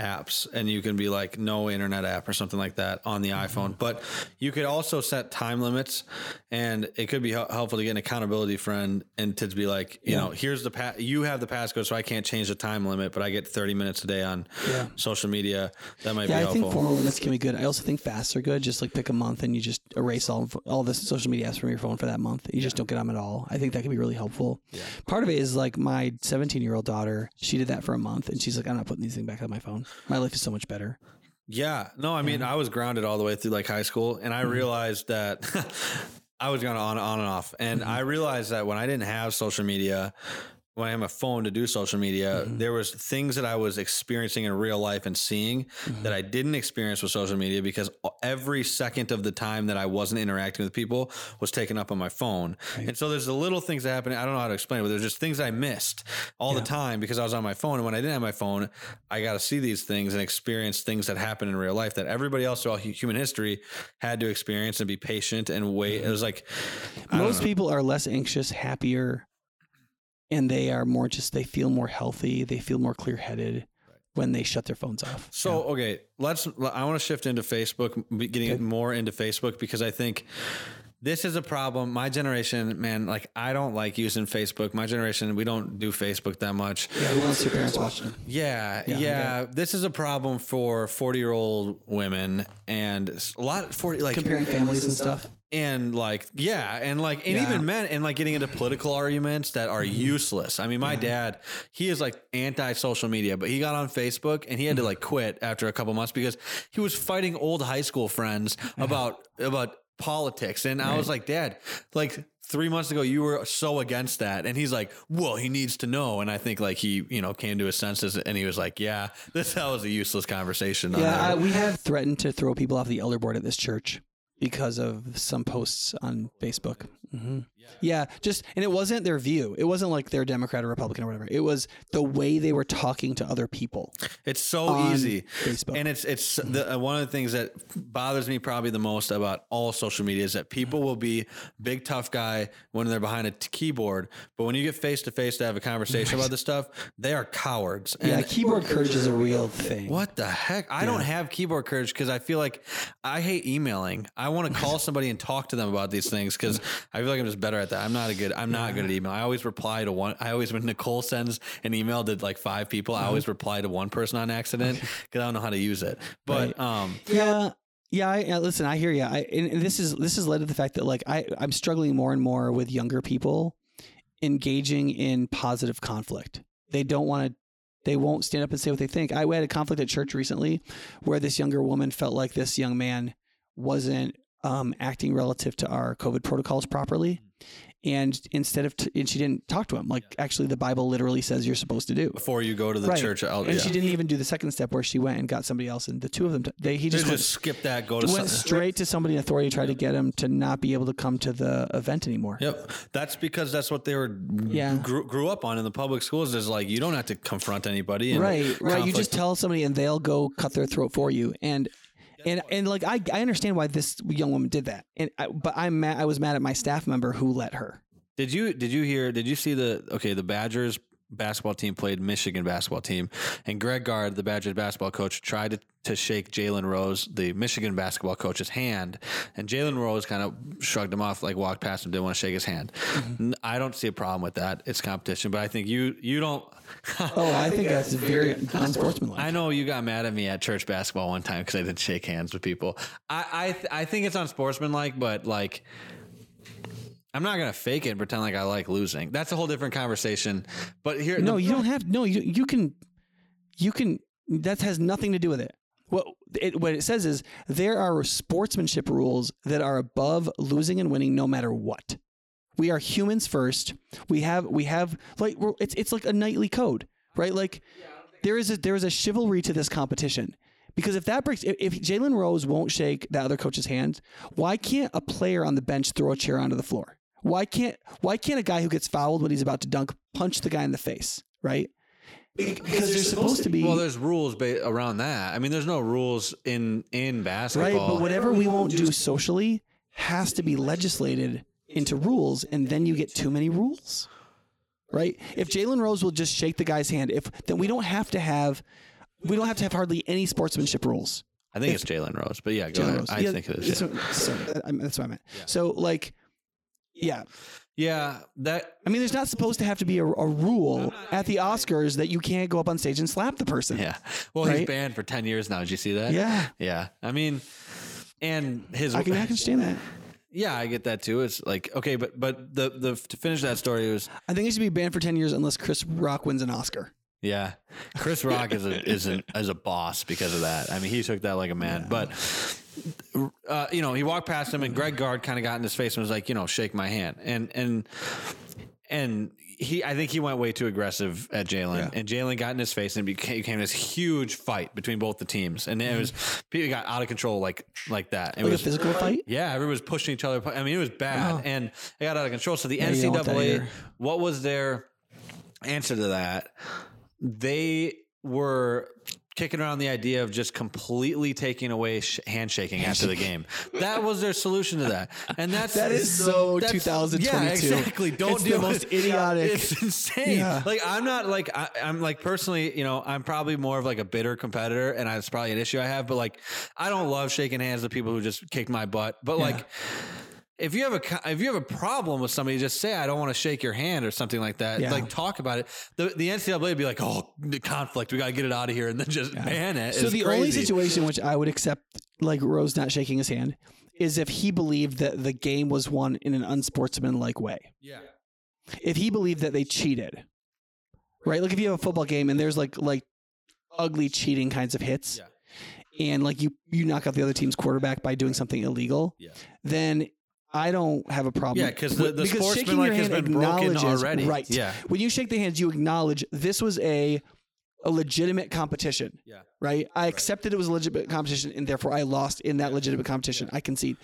apps, and you can be like no internet app or something like that on the mm-hmm. iPhone. But you could also set time limits, and it could be helpful to get an accountability friend and to be like, you know, here's the pa- you have the passcode, so I can't change the time limit, but I get 30 minutes a day on Yeah. social media. That might Yeah, be I helpful. think formal limits can be good. I also think fasts are good. Just like pick a month and you just erase all all the social media apps from your phone for that month. You just don't get them at all. I think that can be really helpful. Yeah. Part of it is like my 17 year old daughter. She did that for a month and she's like, I'm not putting these things back on my phone. My life is so much better. Yeah. No, I mean, I was grounded all the way through like high school, and I mm-hmm. realized that I was going on on and off, and mm-hmm. I realized that when I didn't have social media. When I had my phone to do social media, mm-hmm. there was things that I was experiencing in real life and seeing mm-hmm. that I didn't experience with social media because every second of the time that I wasn't interacting with people was taken up on my phone. And so there's the little things that happen. I don't know how to explain it, but there's just things I missed all the time because I was on my phone. And when I didn't have my phone, I got to see these things and experience things that happen in real life that everybody else throughout hu- human history had to experience and be patient and wait. It mm-hmm. was like, Most people are less anxious, happier, and they are more just, they feel more healthy. They feel more clear headed when they shut their phones off. So okay, let's. I want to shift into Facebook, getting Okay. more into Facebook because I think this is a problem. My generation, man, like I don't like using Facebook. My generation, we don't do Facebook that much. yeah, who wants your parents watching? Yeah, Yeah, yeah. This is a problem for forty-year-old women and a lot forty like Comparing families and stuff. and like yeah and like and Yeah. even men and like getting into political arguments that are mm-hmm. useless i mean my dad he is like anti-social media but he got on facebook and he had to mm-hmm. like quit after a couple months because he was fighting old high school friends about about politics. And i was like dad like three months ago you were so against that. And he's like well he needs to know. And i think like he you know came to his senses and he was like yeah this that was a useless conversation on Yeah. I, we have threatened to throw people off the elder board at this church because of some posts on Facebook. hmm Yeah, just and it wasn't their view. It wasn't like they're Democrat or Republican or whatever. It was the way they were talking to other people. It's so easy, Facebook. and it's it's the, uh, one of the things that bothers me probably the most about all social media is that people will be big tough guy when they're behind a t- keyboard, but when you get face to face to have a conversation about this stuff, they are cowards. Yeah, And keyboard courage is a real thing. what the heck? I don't have keyboard courage because I feel like I hate emailing. I want to call somebody and talk to them about these things because I feel like I'm just better at that. I'm not a good. I'm not good at email. I always reply to one. I always when Nicole sends an email to like five people, I always reply to one person on accident because I don't know how to use it. But um, Yeah. Yeah, I, yeah, listen, I hear you. I and, and this is this has led to the fact that like I I'm struggling more and more with younger people engaging in positive conflict. They don't want to They won't stand up and say what they think. I had a conflict at church recently where this younger woman felt like this young man wasn't um, acting relative to our COVID protocols properly. And instead of, t- and she didn't talk to him. Like, actually, the Bible literally says you're supposed to do. Before you go to the Right. church, I'll, And yeah. she didn't even do the second step where she went and got somebody else. And the two of them, t- they, he They just, just, skip that. Go to went, went some- straight to somebody in authority to try to get him to not be able to come to the event anymore. Yep, that's because that's what they were Yeah. grew, grew up on in the public schools. Is like you don't have to confront anybody. And right right you just tell somebody and they'll go cut their throat for you and and and like I, I understand why this young woman did that and I, but I'm mad I was mad at my staff member who let her Did you did you hear? Did you see the okay? The Badgers basketball team played Michigan basketball team, and Greg Gard, the Badgers basketball coach, tried to, to shake Jalen Rose, the Michigan basketball coach's hand, and Jalen Rose kind of shrugged him off, like walked past him, didn't want to shake his hand. Mm-hmm. N- I don't see a problem with that. It's competition, but I think you you don't. oh I think that's very unsportsmanlike I know you got mad at me at church basketball one time because I didn't shake hands with people. I I, th- I think it's unsportsmanlike, but like. I'm not gonna fake it and pretend like I like losing. That's a whole different conversation. But here, no the- you don't have no you you can you can that has nothing to do with it. What it, what it says is there are sportsmanship rules that are above losing and winning no matter what. We are humans first. We have we have like it's it's like a knightly code right? Like there is a there is a chivalry to this competition. Because if that breaks if, if Jalen Rose won't shake the other coach's hand why can't a player on the bench throw a chair onto the floor why can't why can't a guy who gets fouled when he's about to dunk punch the guy in the face right because there's supposed to be well, there's rules ba- around that. I mean, there's no rules in in basketball. right but whatever we won't do socially has to be legislated into rules and then you get too many rules right if jalen rose will just shake the guy's hand if then we don't have to have we don't have to have hardly any sportsmanship rules I think it's Jalen Rose, but yeah, go Jalen ahead. Rose. I Yeah, think it is. Yeah. so- sorry, that- I mean, that's what I meant. So, like, yeah, yeah, that I mean, there's not supposed to have to be a, a rule at the Oscars that you can't go up on stage and slap the person. yeah. Well, he's banned for ten years now. Did you see that? Yeah. yeah. I mean, and his I can, I can understand that. yeah, I get that too. It's like okay, but but the the to finish that story was I think he should be banned for 10 years unless Chris Rock wins an Oscar. Yeah, Chris Rock is a is an, is a boss because of that. I mean, he took that like a man. But uh, you know, he walked past him, and Greg Gard kind of got in his face and was like, you know, shake my hand, and and and he, I think he went way too aggressive at Jalen, Yeah. and Jalen got in his face, and it became, became this huge fight between both the teams, and it was people got out of control like like that. It. Like was a physical fight? yeah, everyone was pushing each other. I mean, it was bad, Oh. and it got out of control. So the you don't want that NCAA, what was their answer to that? They were kicking around the idea of just completely taking away sh- handshaking after the game. That was their solution to that, and that's That is so that's- 2022. Yeah, exactly. Don't It's do the it. most idiotic- It's insane. Yeah. Like I'm not like I, I'm like personally, you know, I'm probably more of like a bitter competitor, and that's probably an issue I have. But like, I don't love shaking hands with people who just kicked my butt. But like. If you have a if you have a problem with somebody, just say I don't want to shake your hand or something like that. Yeah. Like talk about it. The the NCAA would be like, oh, the conflict, we got to get it out of here, and then just ban it. So It's the only crazy. situation which I would accept, like Rose not shaking his hand, is if he believed that the game was won in an unsportsmanlike way. yeah, If he believed that they cheated, right? Like if you have a football game and there's like like ugly cheating kinds of hits, Yeah. and like you you knock out the other team's quarterback by doing something illegal, Yeah. then. I don't have a problem. Yeah, 'cause the- the because shaking sportsmanlike your has been broken already. Right. Yeah. When you shake the hands, you acknowledge this was a a legitimate competition yeah. right? I accepted it was a legitimate competition, and therefore I lost in that legitimate competition. I concede.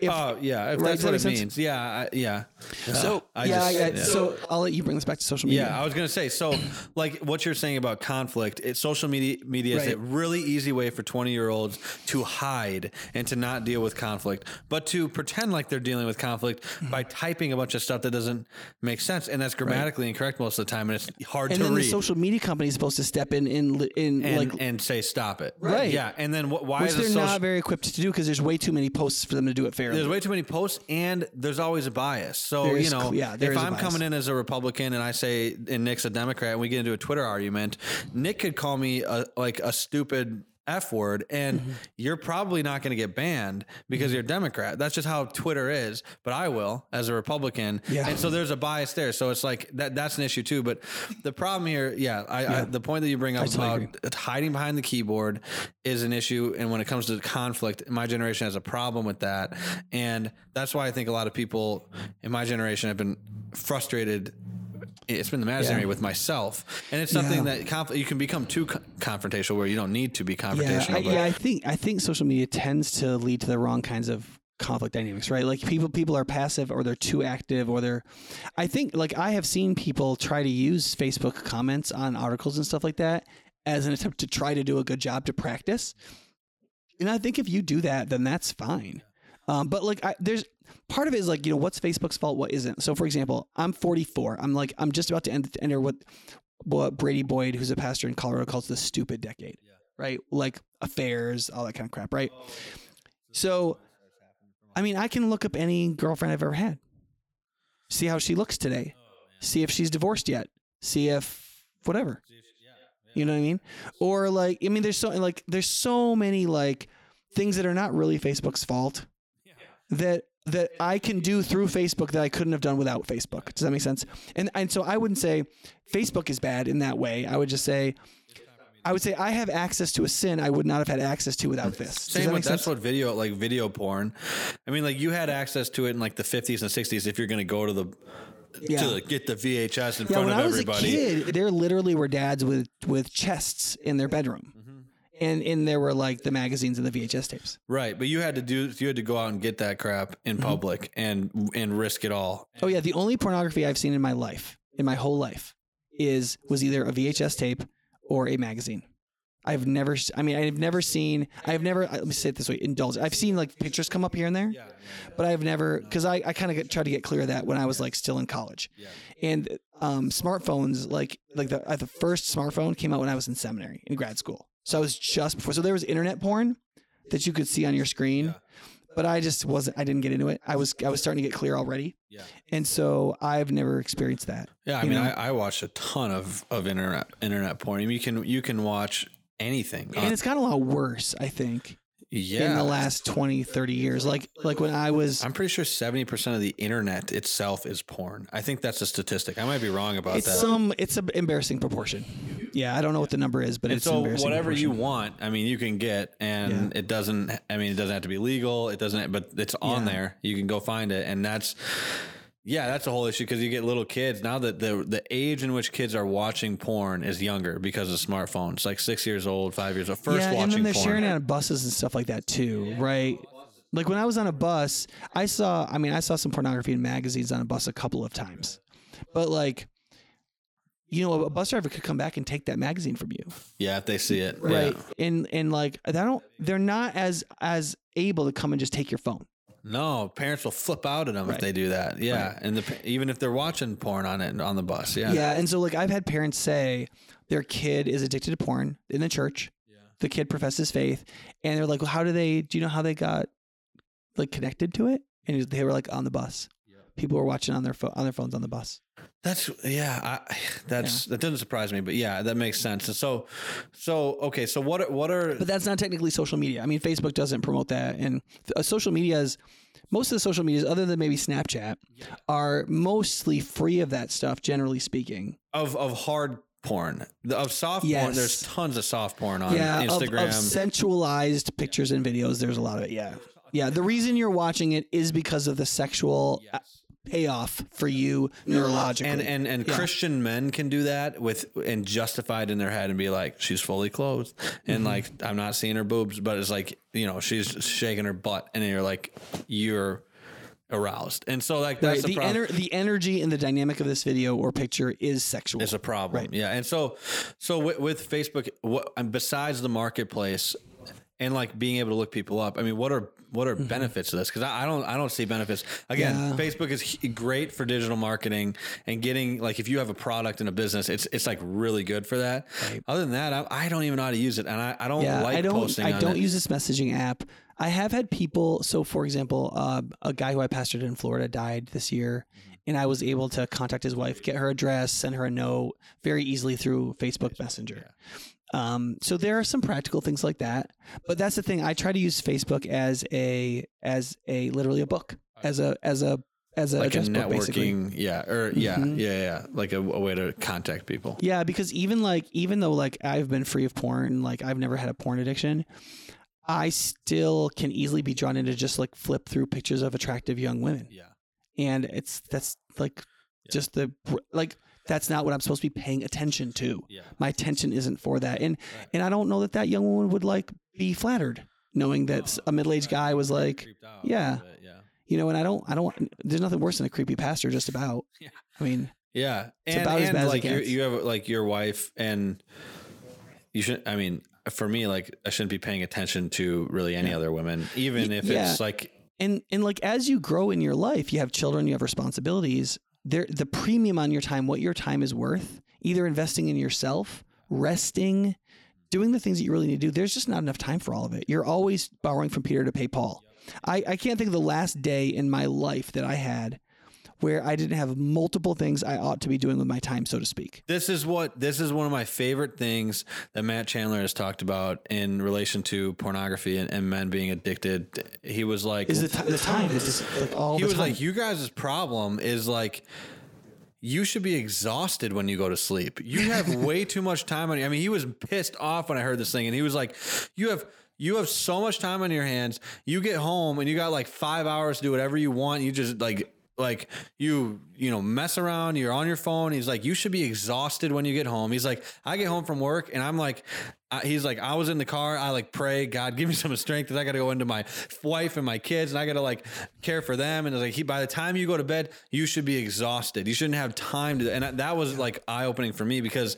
If, Oh yeah, if Right, that's that what it sense? means. Yeah, I, yeah. so Uh, I yeah, just- yeah. so I'll let you bring this back to social media. Yeah, I was gonna say. So, like what you're saying about conflict, it, social media media is a really easy way for 20 year olds to hide and to not deal with conflict, but to pretend like they're dealing with conflict by typing a bunch of stuff that doesn't make sense, and that's grammatically incorrect most of the time, and it's hard and to then the social media company is supposed to step in in in and, like and say stop it. Right. Yeah. And then wh- why which is they're social not very equipped to do because there's way too many posts for them to do it There's way too many posts, and there's always a bias. So you know, yeah, if I'm bias. coming in as a Republican and I say and Nick's a Democrat, and we get into a Twitter argument, Nick could call me a, like a stupid F word, and Mm-hmm. you're probably not going to get banned because you're a Democrat. That's just how Twitter is. But I will as a Republican, Yeah. and so there's a bias there. So it's like that. That's an issue too. But the problem here, yeah, I, I the point that you bring up about hiding behind the keyboard is an issue, and when it comes to conflict, my generation has a problem with that, and that's why I think a lot of people in my generation have been frustrated it's been the imaginary Yeah. with myself, and it's something Yeah. that conf- you can become too co- confrontational where you don't need to be Yeah, confrontational. I, but yeah, I think I think social media tends to lead to the wrong kinds of conflict dynamics, right? Like people people are passive or they're too active or they're I think like I have seen people try to use Facebook comments on articles and stuff like that as an attempt to try to do a good job to practice. And I think if you do that, then that's fine. Um, but like, I, there's part of it is like, you know, what's Facebook's fault? What isn't? So, for example, I'm 44. I'm like, I'm just about to end, enter what what Brady Boyd, who's a pastor in Colorado, calls the stupid decade, right? Like affairs, all that kind of crap, right? So, I mean, I can look up any girlfriend I've ever had, see how she looks today, see if she's divorced yet, see if whatever. You know what I mean? Or like, I mean, there's so like, there's so many like things that are not really Facebook's fault that that I can do through Facebook that I couldn't have done without Facebook. Does that make sense? And and so I wouldn't say Facebook is bad in that way. I would just say I would say I have access to a sin I would not have had access to without this. Same that with that's what video like video porn. I mean, like you had access to it in like the 50s and 60s if you're going to go to the Yeah. to get the VHS in Yeah, front when of I was everybody. a kid, there literally were dads with with chests in their bedroom, Mm-hmm. And and there were like the magazines and the VHS tapes. Right, but you had to do you had to go out and get that crap Mm-hmm. in public and and risk it all. Oh yeah, the only pornography I've seen in my life, in my whole life, is was either a VHS tape or a magazine. I've never, I mean, I've never seen, I've never, let me say it this way, indulge. I've seen like pictures come up here and there, but I've never, because I, I kind of tried to get clear of that when I was like still in college. And um, smartphones, like, like the, uh, the first smartphone came out when I was in seminary, in grad school. So I was just before, so there was internet porn that you could see on your screen. But I just wasn't. I didn't get into it. I was. I was starting to get clear already. Yeah. And so I've never experienced that. Yeah, I mean. I, I watched a ton of of internet internet porn. I mean, you can you can watch anything. and it's gotten a lot worse, I think, yeah, in the last 20, 30 years. Like like when I was I'm pretty sure 70% of the internet itself is porn. I think that's a statistic. I might be wrong about it's that. some it's an embarrassing proportion. Yeah, I don't know what the number is, but and it's so whatever you want, I mean, you can get, and it doesn't. I mean, it doesn't have to be legal. It doesn't, but it's on Yeah. there. You can go find it, and that's, yeah, that's a whole issue because you get little kids now that the the age in which kids are watching porn is younger because of smartphones, like six years old, five years old, first yeah, and then they're porn. sharing it on buses and stuff like that too, right? Like when I was on a bus, I saw. I mean, I saw some pornography in magazines on a bus a couple of times, but like. You know, a bus driver could come back and take that magazine from you. yeah, if they see it, right Yeah. and and like they don't they're not as as able to come and just take your phone No, parents will flip out at them if they do that. Yeah, and the, even if they're watching porn on it on the bus. Yeah, yeah. and so like i've had parents say their kid is addicted to porn in the church Yeah. the kid professes faith and they're like well how do they do you know how they got like connected to it and they were like on the bus people were watching on their phone on their phones on the bus That's yeah. I, that's that doesn't surprise me, but yeah, that makes sense. And so, so okay. So what are, what are but that's not technically social media i mean facebook doesn't promote that and uh, social media is most of the social medias other than maybe snapchat are mostly free of that stuff generally speaking of of hard porn of soft porn? There's tons of soft porn on yeah, of- Instagram. Of, sensualized pictures and videos. There's a lot of it. Yeah, yeah. The reason you're watching it is because of the sexual uh, payoff for you neurologically. and and and Yeah. Christian men can do that with and justify it in their head and be like, she's fully clothed, and Mm-hmm. like I'm not seeing her boobs, but it's like you know she's shaking her butt, and you're like you're aroused, and so like that's right, the, the ener- the energy and the dynamic of this video or picture is sexual. It's a problem. Right. Yeah. And so, so with, with Facebook, what besides the marketplace and like being able to look people up, I mean, what are what are benefits of this? Because I, I don't I don't see benefits. Again, Mm-hmm. Yeah. Facebook is great for digital marketing and getting like if you have a product in a business, it's it's like really good for that. Other than that, I, I don't even know how to use it, and I, I don't yeah, like I don't. posting. I on don't it. use this messaging app. I have had people. So, for example, uh, a guy who I pastored in Florida died this year, Mm-hmm. and I was able to contact his wife, get her address, send her a note very easily through Facebook Messenger. Um, so there are some practical things like that, but that's the thing. I try to use Facebook as a as a literally a book as a as a as a like a address book, basically. networking, yeah, or yeah, Mhm. yeah, yeah, like a, a way to contact people. Yeah, because even like even though like I've been free of porn, like I've never had a porn addiction, I still can easily be drawn into just like flip through pictures of attractive young women. Yeah, And it's that's like Yeah. just the like that's not what I'm supposed to be paying attention to. yeah, My attention isn't for that. And Right. and I don't know that that young woman would like be flattered knowing that a middle-aged guy was like, yeah. bit, yeah, you know, and I don't I don't there's nothing worse than a creepy pastor just about. Yeah. I mean, yeah. It's and about as and bad as it like you, gets. you have like your wife, and you should. I mean, for me, like I shouldn't be paying attention to really any Yeah. other women, even if yeah. it's like and and like as you grow in your life you have children you have responsibilities there the premium on your time what your time is worth either investing in yourself resting doing the things that you really need to do there's just not enough time for all of it. You're always borrowing from peter to pay paul. I, I can't think of the last day in my life that i had where i didn't have multiple things i ought to be doing with my time so to speak This is what this is one of my favorite things that Matt Chandler has talked about in relation to pornography and, and men being addicted. He was like, is the, ti- the time it's just like all he was time like, you guys' problem is like. You should be exhausted when you go to sleep. You have way too much time on you. I mean, he was pissed off when I heard this thing, and he was like, "You have you have so much time on your hands. You get home and you got like five hours to do whatever you want. You just like like you you know mess around you're on your phone he's like you should be exhausted when you get home. He's like i get home from work and i'm like I, he's like i was in the car i like pray god give me some strength because i gotta go into my wife and my kids and i gotta like care for them. And it's like he by the time you go to bed you should be exhausted. You shouldn't have time to and that was like eye-opening for me because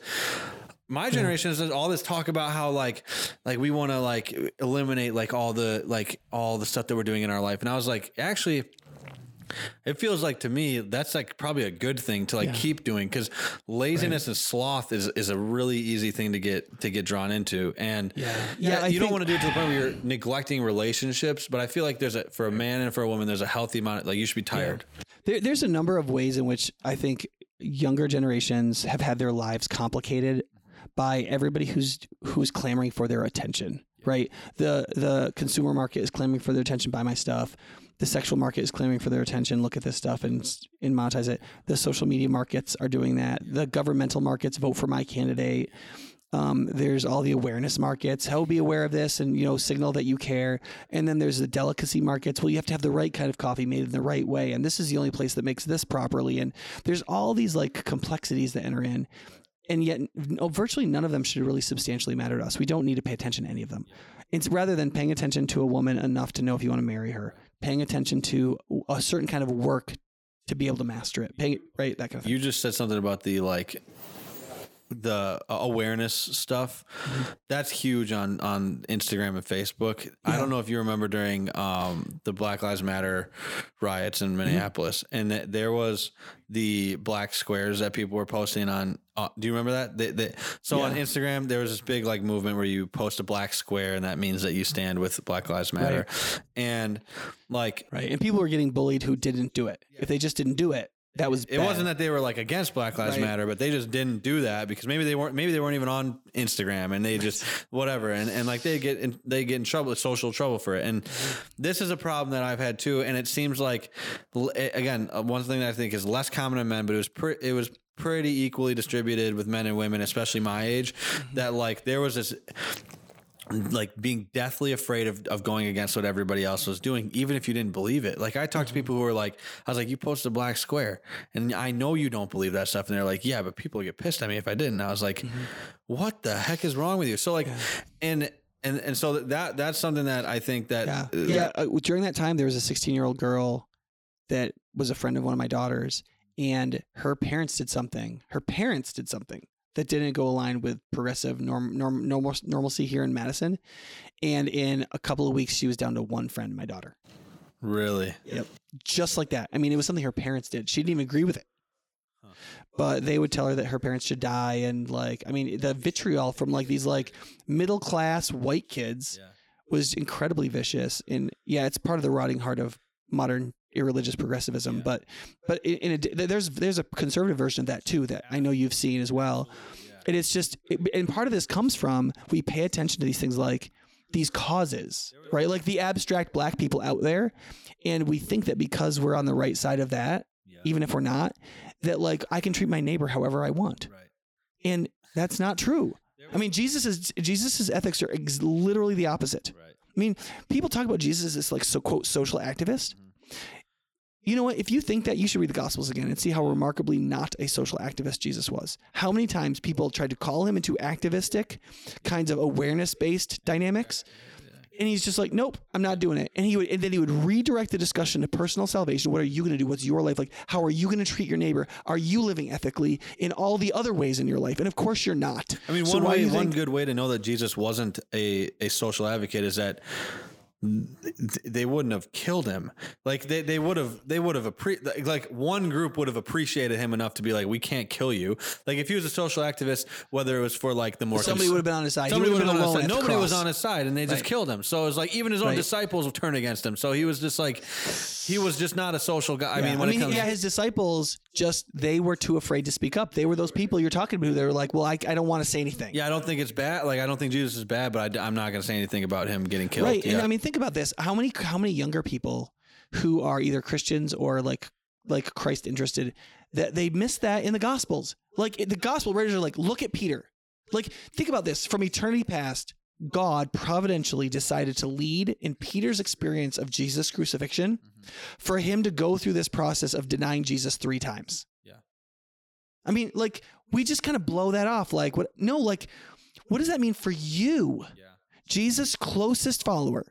my generation is all this talk about how like like we want to like eliminate like all the like all the stuff that we're doing in our life. And i was like actually it feels like to me that's like probably a good thing to like Yeah. keep doing because laziness and sloth is is a really easy thing to get to get drawn into and Yeah. yeah, Yeah, you don't want to do it to the point where you're neglecting relationships but i feel like there's a for a man and for a woman there's a healthy amount like you should be tired There, there's a number of ways in which I think younger generations have had their lives complicated by everybody who's who's clamoring for their attention. Right, the the consumer market is clamoring for their attention. Buy my stuff. The sexual market is clamoring for their attention. Look at this stuff and and monetize it. The social media markets are doing that. The governmental markets vote for my candidate. Um, there's all the awareness markets. How be aware of this and you know signal that you care. And then there's the delicacy markets. Well, you have to have the right kind of coffee made in the right way, and this is the only place that makes this properly. And there's all these like complexities that enter in, and yet no, virtually none of them should really substantially matter to us. We don't need to pay attention to any of them. It's rather than paying attention to a woman enough to know if you want to marry her, paying attention to a certain kind of work to be able to master it. Right that kind of thing. you just said something about the like the uh, awareness stuff that's huge on on instagram and facebook. I don't know if you remember during um the black lives matter riots in minneapolis and that there was the black squares that people were posting on uh, do you remember that? They, they, so on instagram there was this big like movement where you post a black square and that means that you stand with black lives matter. And like Right. And people were getting bullied who didn't do it. If they just didn't do it, that was It bad. wasn't that they were like against Black Lives Right. Matter, but they just didn't do that because maybe they weren't maybe they weren't even on Instagram and they just whatever and, and like they get in, they get in trouble with social trouble for it and this is a problem that I've had too and it seems like again uh, one thing that I think is less common in men but it was pre- it was pretty equally distributed with men and women especially my age that like there was this like being deathly afraid of, of going against what everybody else was doing, even if you didn't believe it. Like I talked to people who were like, I was like, you posted a black square and I know you don't believe that stuff. And they're like, yeah, but people get pissed at me if I didn't. And I was like, what the heck is wrong with you? So like, and, and, and so that, that's something that I think that, Yeah. uh, yeah. Uh, during that time, there was a 16 year old girl that was a friend of one of my daughters, and her parents did something. Her parents did something that didn't go align with progressive norm, norm, normal, normalcy here in Madison. And in a couple of weeks, she was down to one friend, my daughter. really, Yep. Just like that. I mean, it was something her parents did. She didn't even agree with it. But they would tell her that her parents should die. And like, I mean, the vitriol from like these like middle class white kids Yeah. was incredibly vicious. And yeah, it's part of the rotting heart of modern irreligious progressivism. Yeah. But, but in, in a, there's, there's a conservative version of that too that I know you've seen as well. And it's just, it, and part of this comes from we pay attention to these things like these causes, right? Like the abstract black people out there. And we think that because we're on the right side of that, even if we're not, that like I can treat my neighbor however I want. Right. And that's not true. I mean, Jesus is Jesus's ethics are ex- literally the opposite. Right. I mean, people talk about Jesus as this like so quote social activist. You know what? If you think that, you should read the Gospels again and see how remarkably not a social activist Jesus was. How many times people tried to call him into activistic kinds of awareness based dynamics, and he's just like, "Nope, I'm not doing it." And he would, and then he would redirect the discussion to personal salvation. What are you going to do? What's your life like? How are you going to treat your neighbor? Are you living ethically in all the other ways in your life? And of course, you're not. I mean, one do way, one think- good way to know that Jesus wasn't a, a social advocate is that th- they wouldn't have killed him. Like they, they would have they would have appre- like one group would have appreciated him enough to be like, we can't kill you. Like if he was a social activist, whether it was for like the more somebody cons- would have been on his side. Somebody would have been been on his alone. side. Nobody was on his side, and they just Right. killed him. So it was like even his own Right. disciples would turn against him. So he was just like, he was just not a social guy. I mean, when it comes, yeah, his disciples just they were too afraid to speak up. They were those people you're talking to. They were like, "Well, I, I don't want to say anything." yeah, I don't think it's bad. Like I don't think Jesus is bad, but I, am not going to say anything about him getting killed. right. Yeah. And I mean, think about this: how many how many younger people who are either Christians or like like Christ interested that they miss that in the Gospels. Like the Gospel writers are like, "Look at Peter." Like think about this: from eternity past, God providentially decided to lead in Peter's experience of Jesus' crucifixion Mm-hmm. for him to go through this process of denying Jesus three times. Yeah. I mean, like, we just kind of blow that off. Like, what? No, like, what does that mean for you? yeah. Jesus' closest follower.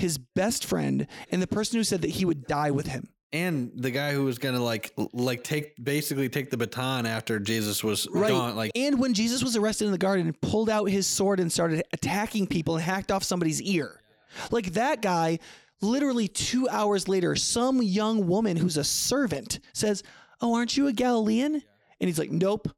His best friend, and the person who said that he would die with him. and the guy who was gonna like like take basically take the baton after Jesus was gone. Like and when Jesus was arrested in the garden and pulled out his sword and started attacking people and hacked off somebody's ear. Like that guy, literally two hours later, some young woman who's a servant says, Oh, aren't you a Galilean? And he's like, Nope.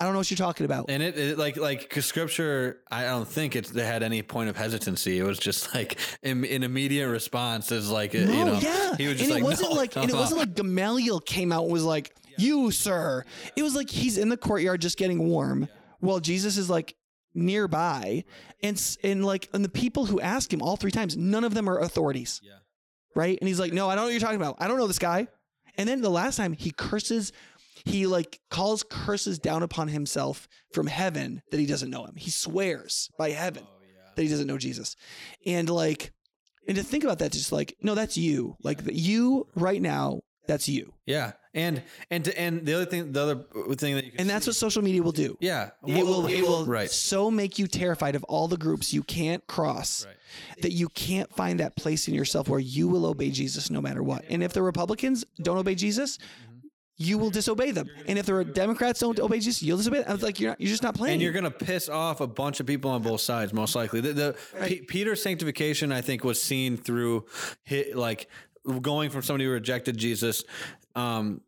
I don't know what you're talking about. and it, it like like 'cause scripture. I don't think it had any point of hesitancy. It was just like in, an immediate response. Is like uh, No, you know yeah. he was just and like it wasn't no, like and it no. wasn't like Gamaliel came out and was like, "You, sir." It was like he's in the courtyard just getting warm, while Jesus is like nearby, and s- and like and the people who ask him all three times, none of them are authorities, Yeah. right? And he's like, "No, I don't know what you're talking about. I don't know this guy." And then the last time he curses. He like calls curses down upon himself from heaven that he doesn't know him. He swears by heaven oh, that he doesn't know Jesus. And like, and to think about that, just like, no, that's you. Like the, you right now, that's you. yeah. And and to, and the other thing, the other thing that you can And that's see- what social media will do. yeah It will, it will right so make you terrified of all the groups you can't cross Right. that you can't find that place in yourself where you will obey Jesus no matter what. And if the Republicans don't obey Jesus, mm-hmm. You will disobey them. And if the Democrats don't obey Jesus, you'll disobey them. I was like, you're not, you're just not playing. and you're gonna piss off a bunch of people on both sides, most likely. The, the P- Peter's sanctification, I think, was seen through hit like going from somebody who rejected Jesus um,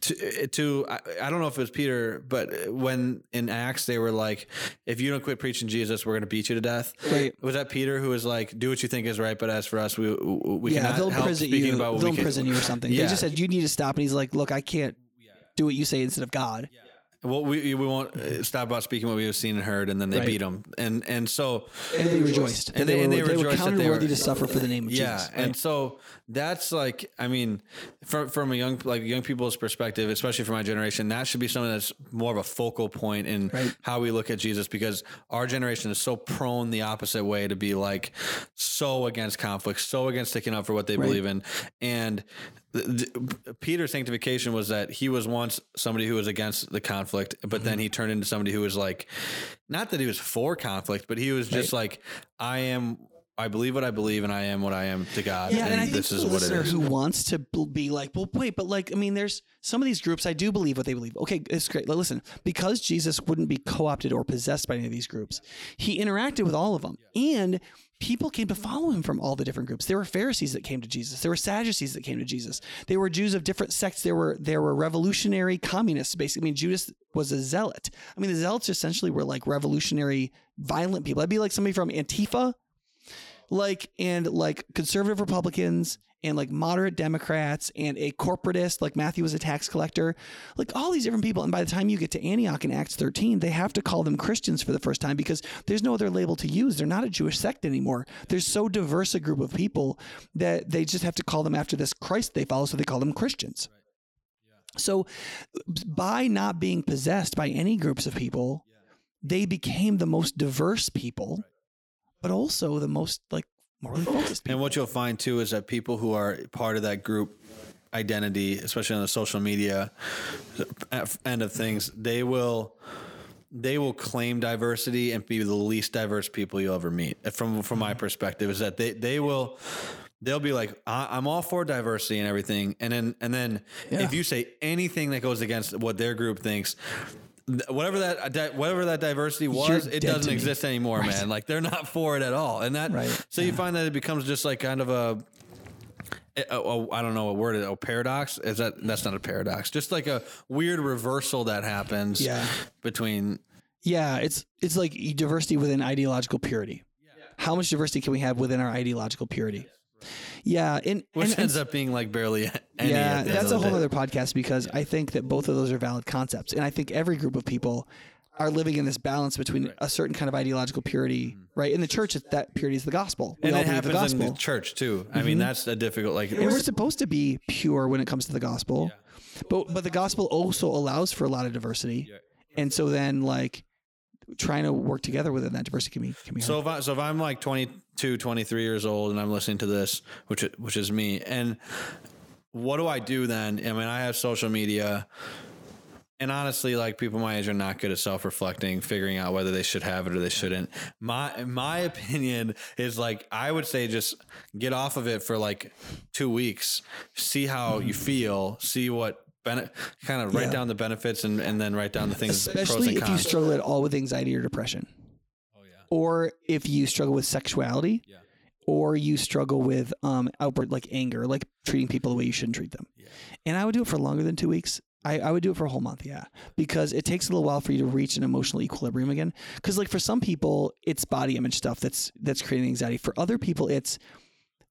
to, to I, I don't know if it was Peter, but when in Acts they were like, "If you don't quit preaching Jesus, we're gonna beat you to death." Right. Was that Peter who was like, "Do what you think is right, but as for us, we we yeah, they'll speaking you. They'll imprison you or something. Yeah. They just said you need to stop. And he's like, look, I can't do what you say instead of God. Well, we we won't uh, stop about speaking what we have seen and heard, and then they Right. beat them, and and so And they rejoiced. And they- were, and they were rejoiced that counted they worthy to suffer for the name of yeah, Jesus. and right? so that's like, I mean, from from a young like young people's perspective, especially for my generation, that should be something that's more of a focal point in Right. how we look at Jesus, because our generation is so prone the opposite way to be like so against conflict, so against sticking up for what they believe in, and. Peter's sanctification was that he was once somebody who was against the conflict, but Mm-hmm. then he turned into somebody who was like, not that he was for conflict, but he was just like, I am, I believe what I believe, and I am what I am to God. Yeah, and, I think this the is what it is. who wants to be like, well, wait, but like, I mean, there's some of these groups I do believe what they believe. Okay, it's great. Like, Listen, because Jesus wouldn't be co-opted or possessed by any of these groups, he interacted with all of them, and people came to follow him from all the different groups. There were Pharisees that came to Jesus. There were Sadducees that came to Jesus. There were Jews of different sects. There were there were revolutionary communists. Basically, I mean, Judas was a zealot. I mean, the zealots essentially were like revolutionary, violent people. That'd be like somebody from Antifa like and like conservative Republicans and like moderate Democrats and a corporatist like Matthew was a tax collector, like all these different people. And by the time you get to Antioch in Acts 13, they have to call them Christians for the first time because there's no other label to use. They're not a Jewish sect anymore. There's so diverse a group of people that they just have to call them after this Christ they follow, so they call them Christians. So by not being possessed by any groups of people, they became the most diverse people, but also the most like morally focused people. And what you'll find too is that people who are part of that group identity, especially on the social media end of things, they will they will claim diversity and be the least diverse people you'll ever meet. Uh, from from my perspective, is that they they will they'll be like, I- am all for diversity and everything, and then and then Yeah. if you say anything that goes against what their group thinks. Whatever that uh, whatever that diversity was, You're it doesn't exist anymore, man. Like they're not for it at all, and that Right. so you find that it becomes just like kind of a a- a- I don't know what word it a paradox is that that's not a paradox just like a weird reversal that happens Yeah. between Yeah, it's it's like diversity within ideological purity. How much diversity can we have within our ideological purity? Yeah, and, which and, ends and up being like barely any yeah, at the end that's a whole day. other podcast because I think that both of those are valid concepts, and I think every group of people are living in this balance between a certain kind of ideological purity, mm-hmm. right? In the church, that purity is the gospel. We and all it believe the happens in gospel. the church too I mean mm-hmm. that's a difficult like and we're supposed to be pure when it comes to the gospel but but the gospel also allows for a lot of diversity and so then like trying to work together within that diversity be So if I so if I'm like 22, 23 years old and I'm listening to this, which which is me, and what do I do then? I mean, I have social media, and honestly, like people my age are not good at self reflecting, figuring out whether they should have it or they shouldn't. My my opinion is like I would say just get off of it for like two weeks, see how you feel, see what. Bene- kind of write Yeah. down the benefits and, and then write down the things pros especially if you struggle at all with anxiety or depression oh yeah or if you struggle with sexuality Yeah. or you struggle with um outward like anger like treating people the way you shouldn't treat them and i would do it for longer than two weeks I, I would do it for a whole month, yeah, because it takes a little while for you to reach an emotional equilibrium again. Because like for some people, it's body image stuff that's that's creating anxiety. For other people, it's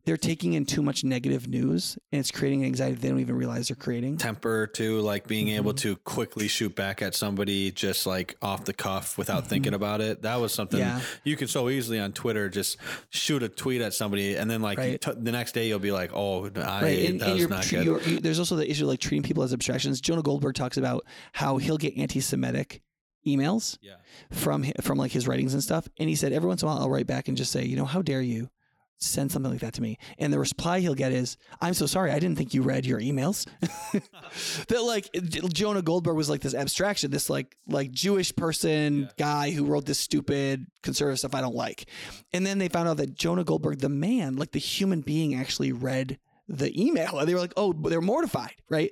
they're taking in too much negative news and it's creating anxiety they don't even realize they're creating. temper too, like being able Mm-hmm. to quickly shoot back at somebody just like off the cuff without thinking about it. That was something Mm-hmm. Yeah. you can so easily on Twitter just shoot a tweet at somebody and then like Right. t- the next day you'll be like, oh, I, Right, and, that and not tre- good. you- there's also the issue of like treating people as abstractions. Jonah Goldberg talks about how he'll get anti-Semitic emails yeah. from from like his writings and stuff, and he said every once in a while I'll write back and just say, you know, how dare you send something like that to me? And the reply he'll get is, I'm so sorry, I didn't think you read your emails. that like Jonah Goldberg was like this abstraction, this like like Jewish person guy who wrote this stupid conservative stuff I don't like, and then they found out that Jonah Goldberg, the man, like the human being, actually read the email and they were like oh they're mortified right?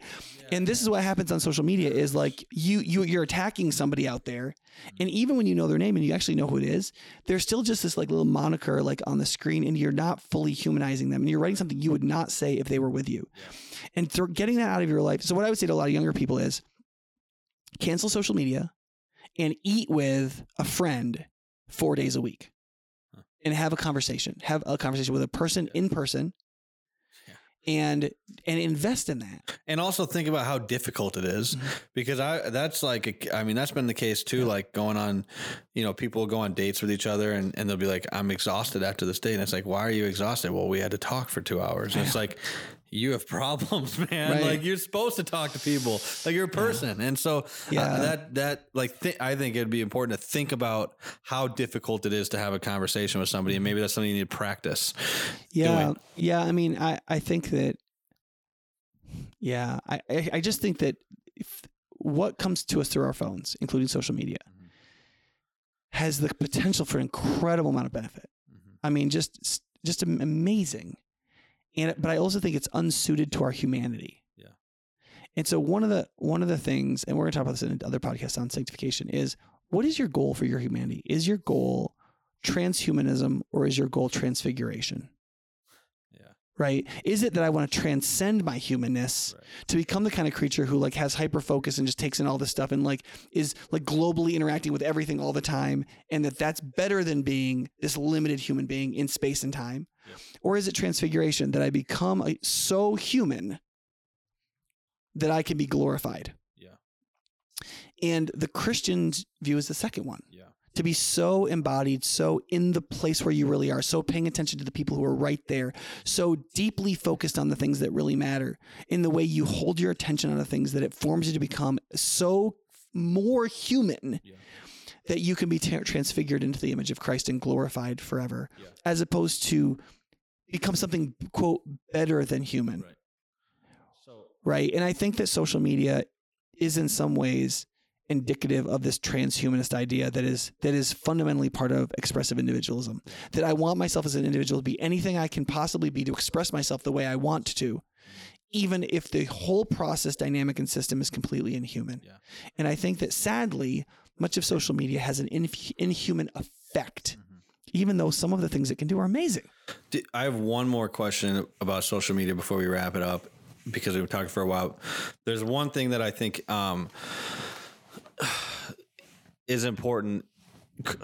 And this is what happens on social media is like you you you're attacking somebody out there mm-hmm. and even when you know their name and you actually know who it is there's still just this like little moniker like on the screen and you're not fully humanizing them and you're writing something you would not say if they were with you. And thro- getting that out of your life so what i would say to a lot of younger people is cancel social media and eat with a friend four days a week and have a conversation have a conversation with a person in person and and invest in that And also think about how difficult it is, Mm-hmm. because I that's like a, I mean that's been the case too. Like going on, you know, people go on dates with each other and, and they'll be like, I'm exhausted after this date, and it's like, why are you exhausted? Well, we had to talk for two hours. And it's like, you have problems, man. Right. Like you're supposed to talk to people, like you're a person, and so uh, Yeah. that that like th- I think it'd be important to think about how difficult it is to have a conversation with somebody, and maybe that's something you need to practice. Yeah, doing. yeah. I mean, I I think that. Yeah, I I, just think that if, what comes to us through our phones, including social media, has the potential for an incredible amount of benefit. I mean, just just amazing, and but I also think it's unsuited to our humanity. Yeah. And so one of the one of the things, and we're going to talk about this in other podcasts on sanctification, is what is your goal for your humanity? Is your goal transhumanism or is your goal transfiguration? Yeah. right? Is it that I want to transcend my humanness Right. to become the kind of creature who like has hyper focus and just takes in all this stuff and like is like globally interacting with everything all the time and that that's better than being this limited human being in space and time? Or is it transfiguration that I become a, so human that I can be glorified? Yeah. And the Christian's view is the second one Yeah. to be so embodied, so in the place where you really are, so paying attention to the people who are right there, so deeply focused on the things that really matter, in the way you hold your attention on the things that it forms you to become so more human Yeah. That you can be tra- transfigured into the image of Christ and glorified forever, Yeah. as opposed to become something quote better than human Right. So right? And I think that social media is in some ways indicative of this transhumanist idea that is that is fundamentally part of expressive individualism. That I want myself as an individual to be anything I can possibly be to express myself the way I want to, mm-hmm. even if the whole process, dynamic, and system is completely inhuman. Yeah. And I think that sadly, much of social media has an inf- inhuman effect, even though some of the things it can do are amazing. I have one more question about social media before we wrap it up because we've talked for a while. There's one thing that I think um, is important.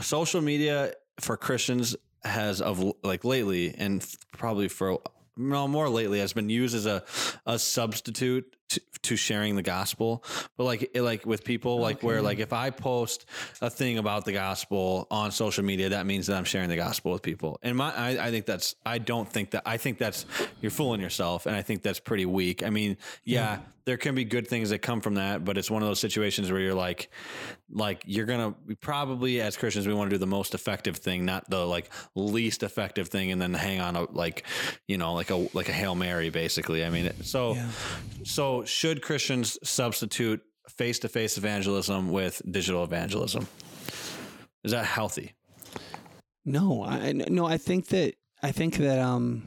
Social media for Christians has of like lately and probably for no more lately has been used as a a substitute to, to sharing the gospel but like like with people like where like if i post a thing about the gospel on social media that means that i'm sharing the gospel with people. And my i, I think that's i don't think that i think that's you're fooling yourself and i think that's pretty weak. I mean yeah there can be good things that come from that but it's one of those situations where you're like like you're gonna we probably as christians we want to do the most effective thing not the like least effective thing and then hang on a like you know like a like a hail mary basically. I mean so Yeah. so should christians substitute face-to-face evangelism with digital evangelism is that healthy No, I no, I think that I think that um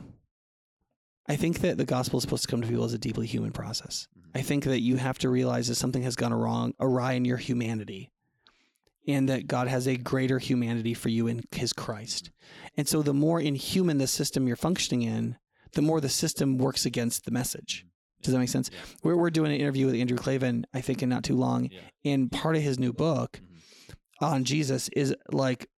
I think that the gospel is supposed to come to people as a deeply human process. I think that you have to realize that something has gone wrong awry in your humanity. And that God has a greater humanity for you in his Christ. And so the more inhuman the system you're functioning in, the more the system works against the message. Does that make sense? We're, we're doing an interview with Andrew Klavan, I think, in not too long. Yeah. And part of his new book mm-hmm. on Jesus is like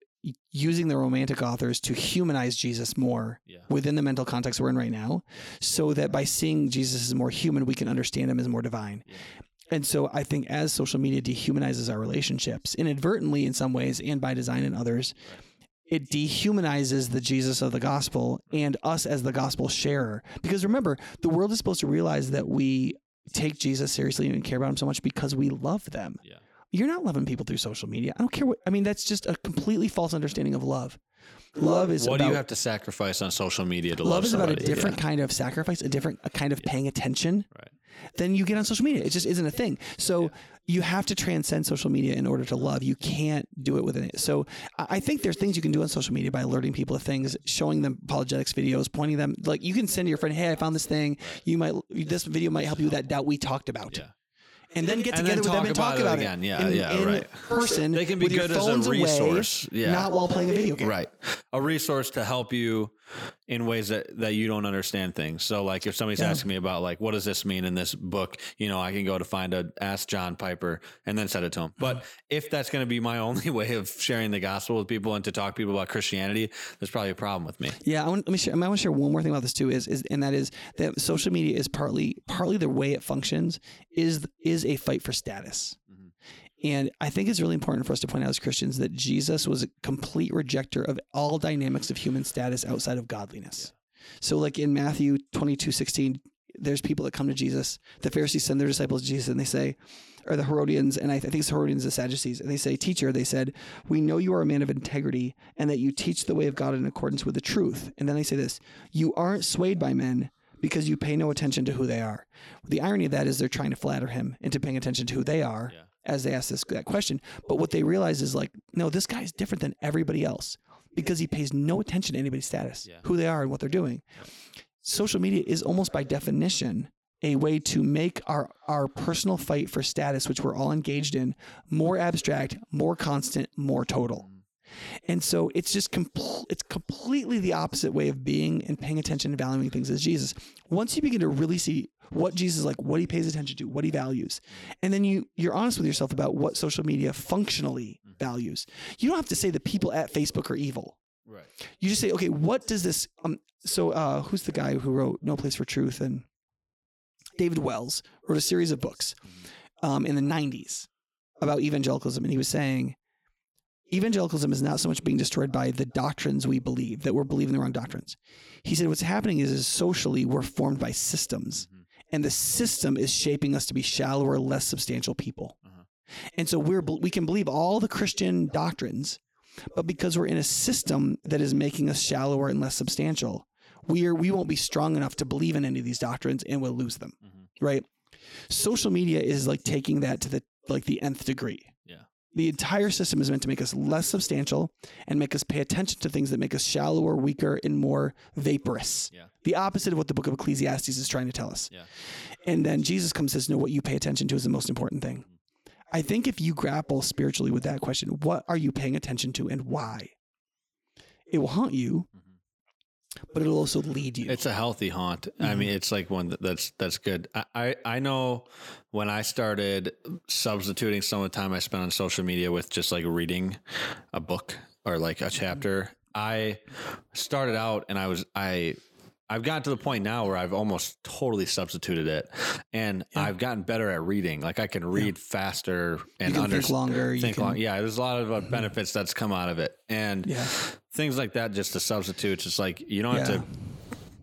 using the romantic authors to humanize Jesus more yeah within the mental context we're in right now, so that by seeing Jesus as more human, we can understand him as more divine. Yeah. And so I think as social media dehumanizes our relationships, inadvertently in some ways and by design in others, it dehumanizes the Jesus of the gospel and us as the gospel sharer. Because remember, the world is supposed to realize that we take Jesus seriously and care about him so much because we love them. yeah You're not loving people through social media. I don't care what I mean, that's just a completely false understanding of love. Love is what about do you have to sacrifice on social media to love love is about a somebody? different kind of sacrifice, a different a kind of paying attention Right. Than you get on social media. It just isn't a thing. So you have to transcend social media in order to love. You can't do it within it. So I think there's things you can do on social media by alerting people to things, showing them apologetics videos, pointing them like you can send to your friend, "Hey, I found this thing. You might this video might help you with that doubt we talked about." Yeah. And then get And together then with them and talk about it it again. Yeah, in, yeah, in right. person. They can be good as a phones away, resource. Yeah. not while playing a video game. Right. A resource to help you in ways that, that you don't understand things. So like if somebody's Yeah. asking me about like what does this mean in this book, you know, I can go to find a ask John Piper and then send it to him. But Mm-hmm. if that's going to be my only way of sharing the gospel with people and to talk to people about Christianity, there's probably a problem with me. Yeah, I want, let me share. I want to share one more thing about this too. Is, is and that is that social media is partly partly the way it functions is is a fight for status. And I think it's really important for us to point out as Christians that Jesus was a complete rejecter of all dynamics of human status outside of godliness. So, like in Matthew 22 16, there's people that come to Jesus. The Pharisees send their disciples to Jesus and they say, or the Herodians, and I think it's Herodians, the Sadducees, and they say, Teacher, they said, We know you are a man of integrity and that you teach the way of God in accordance with the truth. And then they say this, You aren't swayed by men because you pay no attention to who they are. The irony of that is they're trying to flatter him into paying attention to who they are Yeah. As they ask this that question. But what they realize is like, no, this guy is different than everybody else because he pays no attention to anybody's status, Yeah. who they are, and what they're doing. Social media is almost by definition a way to make our our personal fight for status, which we're all engaged in, more abstract, more constant, more total. And so it's just compl- it's completely the opposite way of being and paying attention and valuing things as Jesus. Once you begin to really see what Jesus is like, what he pays attention to, what he values, and then you you're honest with yourself about what social media functionally values. You don't have to say the people at Facebook are evil. Right. You just say, okay, what does this? Um, so uh, who's the guy who wrote No Place for Truth and David Wells wrote a series of books um, in the '90s about evangelicalism, and he was saying evangelicalism is not so much being destroyed by the doctrines we believe that we're believing the wrong doctrines. He said what's happening is, is socially we're formed by systems, Mhm. and the system is shaping us to be shallower, less substantial people. Uh-huh. And so we're we can believe all the Christian doctrines, but because we're in a system that is making us shallower and less substantial, we are we won't be strong enough to believe in any of these doctrines, and we'll lose them. Mhm. Right? Social media is like taking that to the like the nth degree. The entire system is meant to make us less substantial and make us pay attention to things that make us shallower, weaker, and more vaporous. Yeah. The opposite of what the book of Ecclesiastes is trying to tell us. Yeah. And then Jesus comes and says, No, what you pay attention to is the most important thing. I think if you grapple spiritually with that question, what are you paying attention to and why? It will haunt you, Mhm. But it'll also lead you. It's a healthy haunt. I mm-hmm. mean, it's like one that, that's that's good. I, I I know when I started substituting some of the time I spent on social media with just like reading a book or like a mm-hmm. chapter. I started out and I was I I've gotten to the point now where I've almost totally substituted it, and Yeah. I've gotten better at reading. Like I can read faster and under, think longer. You think can, long. Yeah, there's a lot of uh, benefits that's come out of it, and Yeah. things like that. Just to substitute, it's just like you don't have to,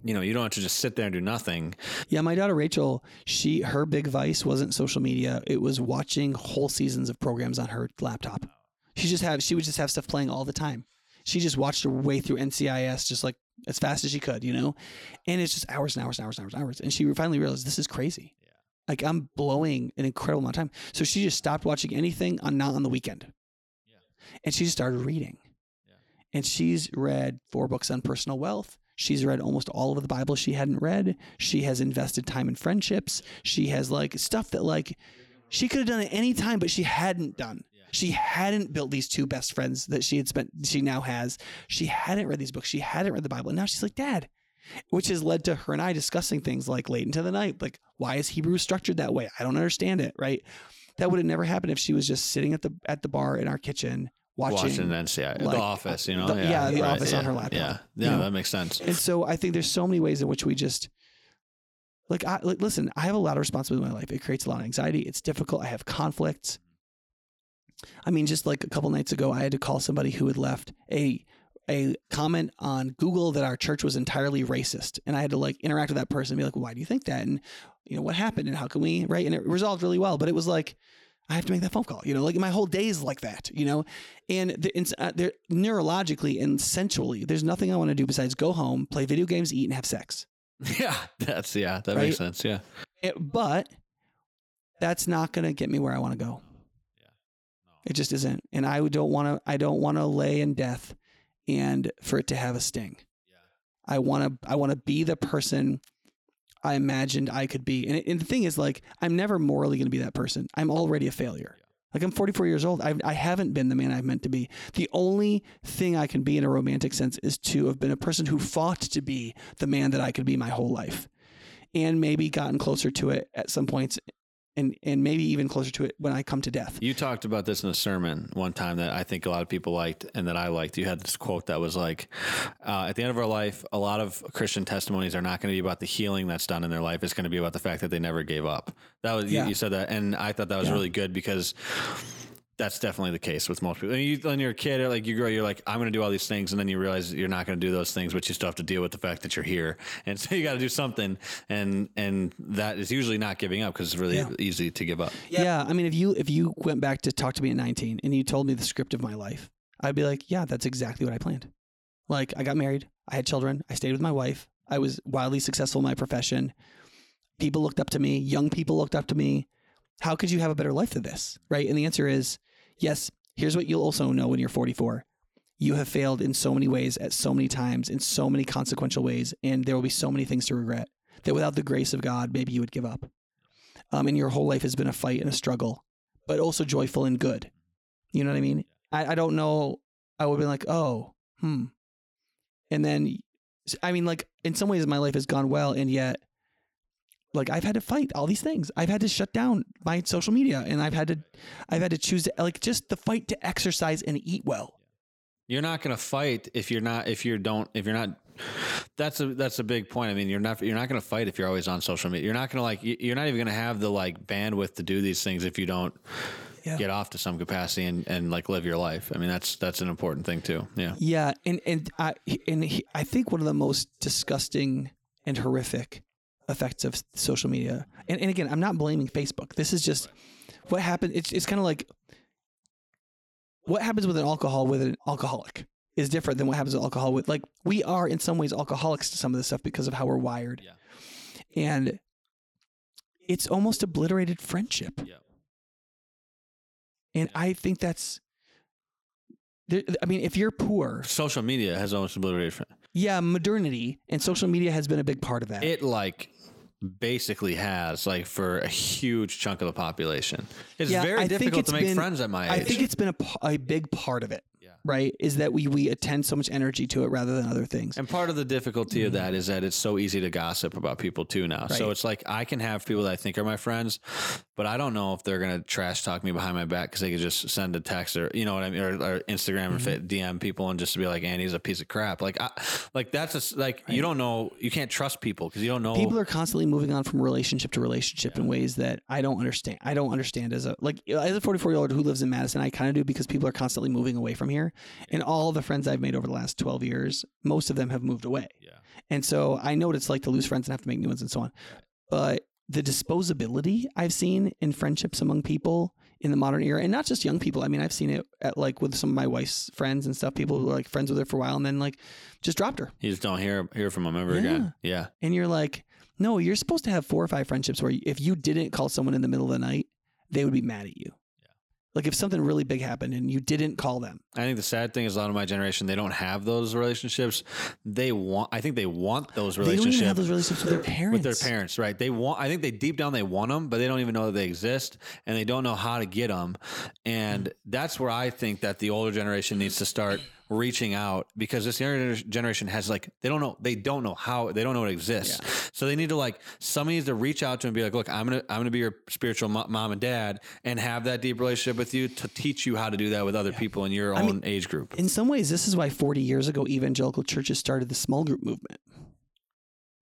you know, you don't have to just sit there and do nothing. Yeah, my daughter Rachel, she her big vice wasn't social media. It was watching whole seasons of programs on her laptop. She just have she would just have stuff playing all the time. She just watched her way through NCIS just like as fast as she could, you know? And it's just hours and hours and hours and hours and hours. And she finally realized this is crazy. Yeah. Like I'm blowing an incredible amount of time. So she just stopped watching anything on not on the weekend. Yeah. And she just started reading. Yeah. And she's read four books on personal wealth. She's read almost all of the Bible she hadn't read. She has invested time in friendships. She has like stuff that like she could have done at any time, but she hadn't done. Yeah. She hadn't built these two best friends that she had spent. She now has. She hadn't read these books. She hadn't read the Bible, and now she's like, "Dad," which has led to her and I discussing things like late into the night, like why is Hebrew structured that way? I don't understand it. Right? That would have never happened if she was just sitting at the at the bar in our kitchen watching. Watching, NCI, like, the Office, you know, the- yeah, The right, Office on her laptop, Yeah, you yeah, know? that makes sense. And so I think there's so many ways in which we just like I like listen, I have a lot of responsibility in my life. It creates a lot of anxiety. It's difficult. I have conflicts. I mean, just like a couple nights ago, I had to call somebody who had left a a comment on Google that our church was entirely racist. And I had to like interact with that person and be like, why do you think that? And you know, what happened and how can we right? And it resolved really well. But it was like I have to make that phone call, you know, like my whole day is like that, you know, and the, uh, there, neurologically and sensually, there's nothing I want to do besides go home, play video games, eat, and have sex. yeah, that's yeah, that Right? makes sense. Yeah, It- but that's not going to get me where I want to go. It just isn't, and I don't want to. I don't want to lay in death, and for it to have a sting. yeah, I want to. I want to be the person I imagined I could be. And, and the thing is, like, I'm never morally going to be that person. I'm already a failure. Yeah. Like, I'm 44 years old. I've, I haven't been the man I've meant to be. The only thing I can be in a romantic sense is to have been a person who fought to be the man that I could be my whole life, and maybe gotten closer to it at some points, and and maybe even closer to it when I come to death. You talked about this in a sermon one time that I think a lot of people liked and that I liked. You had this quote that was like, uh, "At the end of our life, a lot of Christian testimonies are not going to be about the healing that's done in their life. It's going to be about the fact that they never gave up." That was Yeah. you, you said that, and I thought that was Yeah. really good because. That's definitely the case with most people. And you, when you're a kid, like you grow, you're like, I'm going to do all these things, and then you realize you're not going to do those things, but you still have to deal with the fact that you're here, and so you got to do something, and and that is usually not giving up because it's really Yeah. easy to give up. Yeah. Yeah. I mean, if you if you went back to talk to me at 19 and you told me the script of my life, I'd be like, yeah, that's exactly what I planned. Like, I got married, I had children, I stayed with my wife, I was wildly successful in my profession. People looked up to me, young people looked up to me. How could you have a better life than this? Right? And the answer is yes. Here's what you'll also know when you're 44. You have failed in so many ways at so many times in so many consequential ways, and there will be so many things to regret that without the grace of God, maybe you would give up um, and your whole life has been a fight and a struggle, but also joyful and good. You know what I mean? I, I don't know. I would been like, oh, hmm. And then, I mean, like, in some ways, my life has gone well, and yet, like, I've had to fight all these things. I've had to shut down my social media, and I've had to, I've had to choose, to, like, just the fight to exercise and eat well. You're not going to fight if you're not if you don't if you're not. That's a that's a big point. I mean, you're not you're not going to fight if you're always on social media. You're not going to like you're not even going to have the like bandwidth to do these things if you don't Yeah. get off to some capacity and, and like live your life. I mean, that's that's an important thing too. Yeah. Yeah, and and I and he, I think one of the most disgusting and horrific effects of social media, and, and again, I'm not blaming Facebook. This is just what happened. It's it's kind of like what happens with an alcohol with an alcoholic is different than what happens with alcohol with like we are in some ways alcoholics to some of this stuff because of how we're wired, Yeah. and it's almost obliterated friendship. Yeah. And I think that's. I mean, if you're poor, Social media has almost obliterated. fr- Yeah, modernity and social media has been a big part of that. It like basically has like for a huge chunk of the population. It's Yeah, very I difficult it's to make been- friends at my age. I think it's been a big part of it, Yeah. right? Is that we we attend so much energy to it rather than other things. And part of the difficulty of that is that it's so easy to gossip about people too now. So Mm-hmm. It's like I can have people that I think are my friends, but I don't know if they're gonna trash talk me behind my back because they could just send a text or you know what I mean, or, or Instagram or Mm-hmm. fit DM people and just be like, "Andy's a piece of crap." Like, I, like that's a, s- like you don't know, you can't trust people because you don't know. People are constantly moving on from relationship to relationship in ways that I don't understand. I don't understand as a like as a 44 year old who lives in Madison. I kind of do because people are constantly moving away from here, and all the friends I've made over the last 12 years, most of them have moved away. yeah, And so I know what it's like to lose friends and have to make new ones and so on. But the disposability I've seen in friendships among people in the modern era, and not just young people. I mean, I've seen it at like with some of my wife's friends and stuff. People who are like friends with her for a while and then like just dropped her. you just don't hear hear from them ever again. Yeah, And you're like, no, you're supposed to have four or five friendships where if you didn't call someone in the middle of the night, they would be mad at you. Like if something really big happened and you didn't call them. I think the sad thing is a lot of my generation they don't have those relationships. They want. I think they want those relationships. They don't have those relationships with their parents. with their parents, right? They want. I think they deep down they want them, but they don't even know that they exist, and they don't know how to get them. And that's where I think that the older generation needs to start reaching out because this younger generation has like they don't know they don't know how they don't know it exists. So they need to like somebody needs to reach out to and be like, look, I'm gonna I'm gonna be your spiritual mo- mom and dad, and have that deep relationship with you to teach you how to do that with other people in your own age group. In some ways, this is why 40 years ago, evangelical churches started the small group movement.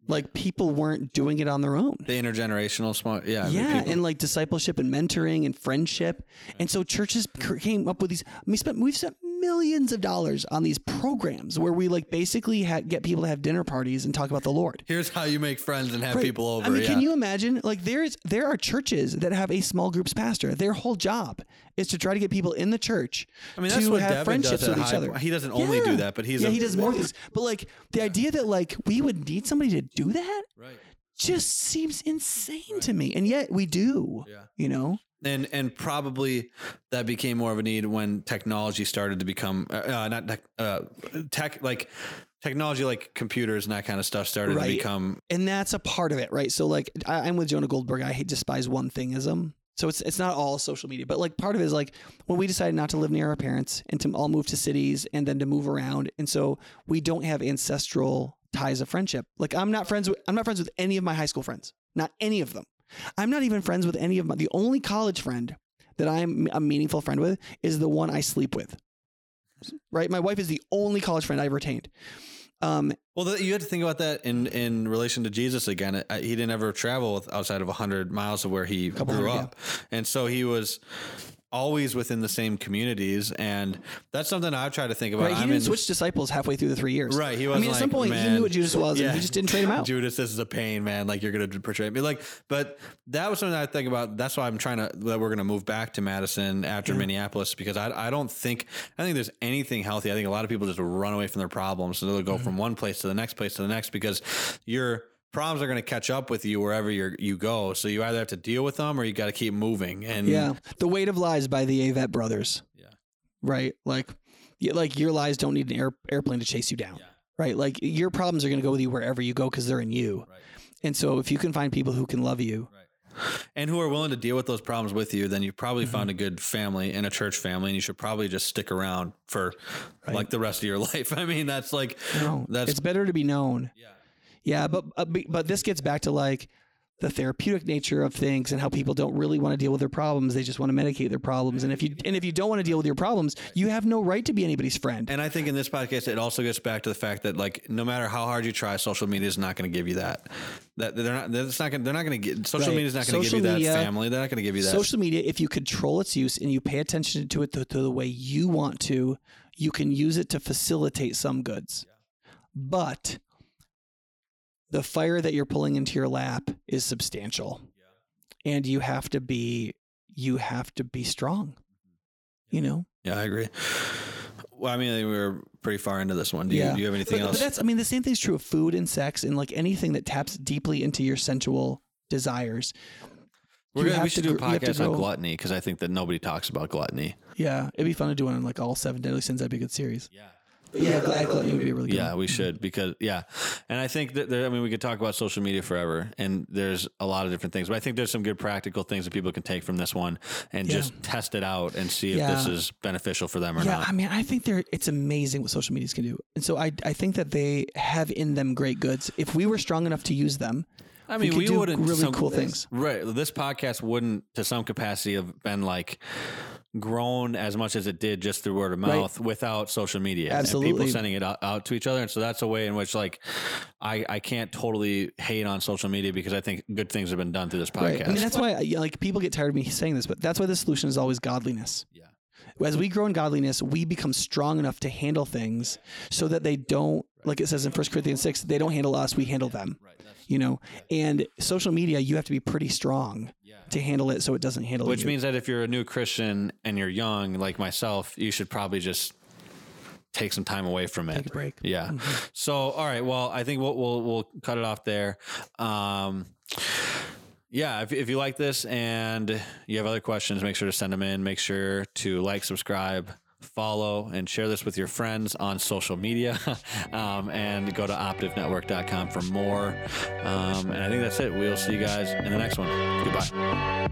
Like people weren't doing it on their own. The intergenerational small, yeah, I Yeah, and like discipleship and mentoring and friendship, and so churches came up with these. We spent we've spent millions of dollars on these programs where we like basically ha- get people to have dinner parties and talk about the Lord. here's how you make friends and have Right. people over. I mean, yeah. can you imagine? Like, there's there are churches that have a small groups pastor. Their whole job is to try to get people in the church I mean, that's to what have Devin friendships with each other. He doesn't only do that, but he's yeah, a- he does more things. But like the idea that like we would need somebody to do that right. just seems insane to me, and yet we do. Yeah. You know, and and probably that became more of a need when technology started to become uh, uh, not tech, uh, tech like technology like computers and that kind of stuff started to become and that's a part of it, right? So like I, I'm with Jonah Goldberg. I hate despise one thingism. So it's it's not all social media, but like part of it is like when we decided not to live near our parents and to all move to cities and then to move around, and so we don't have ancestral ties of friendship. Like I'm not friends with I'm not friends with any of my high school friends, not any of them. I'm not even friends with any of my. The only college friend that I'm a meaningful friend with is the one I sleep with. Right, my wife is the only college friend I've retained. Um, well the, you had to think about that in in relation to jesus again Uh, he didn't ever travel with- outside of 100 miles of where he grew hundred, yeah. up and so he was always within the same communities and that's something i've tried to think about Right, he I'm didn't switch disciples halfway through the three years. Right, he was. I mean, at some point he knew what Judas was, yeah. and he just didn't trade him out. Judas, this is a pain, man. Like you're gonna portray me, like. But that was something I think about. That's why I'm trying to that we're gonna move back to Madison after Minneapolis because I I don't think I think there's anything healthy. I think a lot of people just run away from their problems and they'll go Mm-hmm. from one place to the next place to the next because your problems are going to catch up with you wherever you you go. So you either have to deal with them or you got to keep moving. And Yeah, the weight of lies by the Avett brothers. Yeah. right. Like, like your lies don't need an air, airplane to chase you down. Yeah. Right, like your problems are going to go with you wherever you go because they're in you. Right. And so, if you can find people who can love you, and who are willing to deal with those problems with you, then you've probably Mm-hmm. found a good family and a church family, and you should probably just stick around for like the rest of your life. I mean, that's like no, that's it's better to be known. yeah. Yeah, but uh, but this gets back to like the therapeutic nature of things and how people don't really want to deal with their problems. They just want to medicate their problems. And if you and if you don't want to deal with your problems, you have no right to be anybody's friend. And I think in this podcast, it also gets back to the fact that like no matter how hard you try, social media is not going to give you that. That they're not. That's not. Gonna, they're not going to get. Social Right. media is not going to give you that family. They're not going to give you that. Social media, if you control its use and you pay attention to it the, to the way you want to, you can use it to facilitate some goods. But the fire that you're pulling into your lap is substantial. And you have to be you have to be strong. You know? yeah, I agree. Well, I mean, we were pretty far into this one. Do you, do you have anything but, else? But that's I mean the same thing's true of food and sex and like anything that taps deeply into your sensual desires. We're you gonna, we have should to do a gr- you podcast on gluttony because I think that nobody talks about gluttony. Yeah, it'd be fun to do one on like all seven deadly sins. That'd be a good series. Yeah. But yeah, Glad Gluttony would be really good. Yeah, we should because yeah, and I think that there, I mean we could talk about social media forever, and there's a lot of different things, but I think there's some good practical things that people can take from this one and Yeah. just test it out and see if this is beneficial for them or not. Yeah, not. I mean, I think they're it's amazing what social medias can do, and so I I think that they have in them great goods. If we were strong enough to use them, I we mean, could we, do wouldn't really some- cool things. Right, this podcast wouldn't, to some capacity, have been like grown as much as it did just through word of Right. mouth without social media and Absolutely. people sending it out, out to each other. And so that's a way in which, like, I I can't totally hate on social media because I think good things have been done through this podcast. Right. I mean, that's why like people get tired of me saying this, but that's why the solution is always godliness. Yeah. As we grow in godliness, we become strong enough to handle things so that they don't, like it says in 1 Corinthians 6, they don't handle us, we handle them. You know, and social media, you have to be pretty strong to handle it so it doesn't handle it. Which you. means that if you're a new Christian and you're young, like myself, you should probably just take some time away from it. Take a break. Mm-hmm. Yeah. So, all right. Well, I think we'll we'll, we'll cut it off there. Um, yeah, if, if you like this and you have other questions, make sure to send them in. Make sure to like, subscribe, follow, and share this with your friends on social media. um, and go to optivenetwork.com for more. Um, and I think that's it. We'll see you guys in the next one. Goodbye.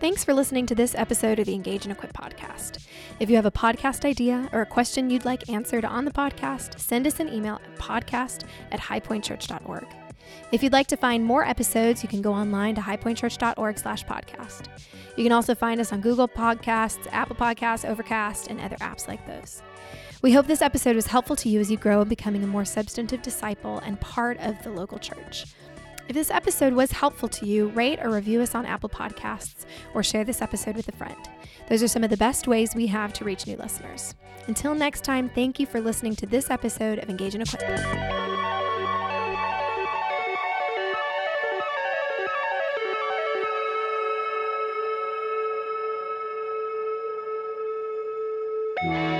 Thanks for listening to this episode of the Engage and Equip podcast. If you have a podcast idea or a question you'd like answered on the podcast, send us an email at podcast at highpointchurch.org. If you'd like to find more episodes, you can go online to highpointchurch.org slash podcast. You can also find us on Google Podcasts, Apple Podcasts, Overcast, and other apps like those. We hope this episode was helpful to you as you grow in becoming a more substantive disciple and part of the local church. If this episode was helpful to you, rate or review us on Apple Podcasts or share this episode with a friend. Those are some of the best ways we have to reach new listeners. Until next time, thank you for listening to this episode of Engage and Equip. Thank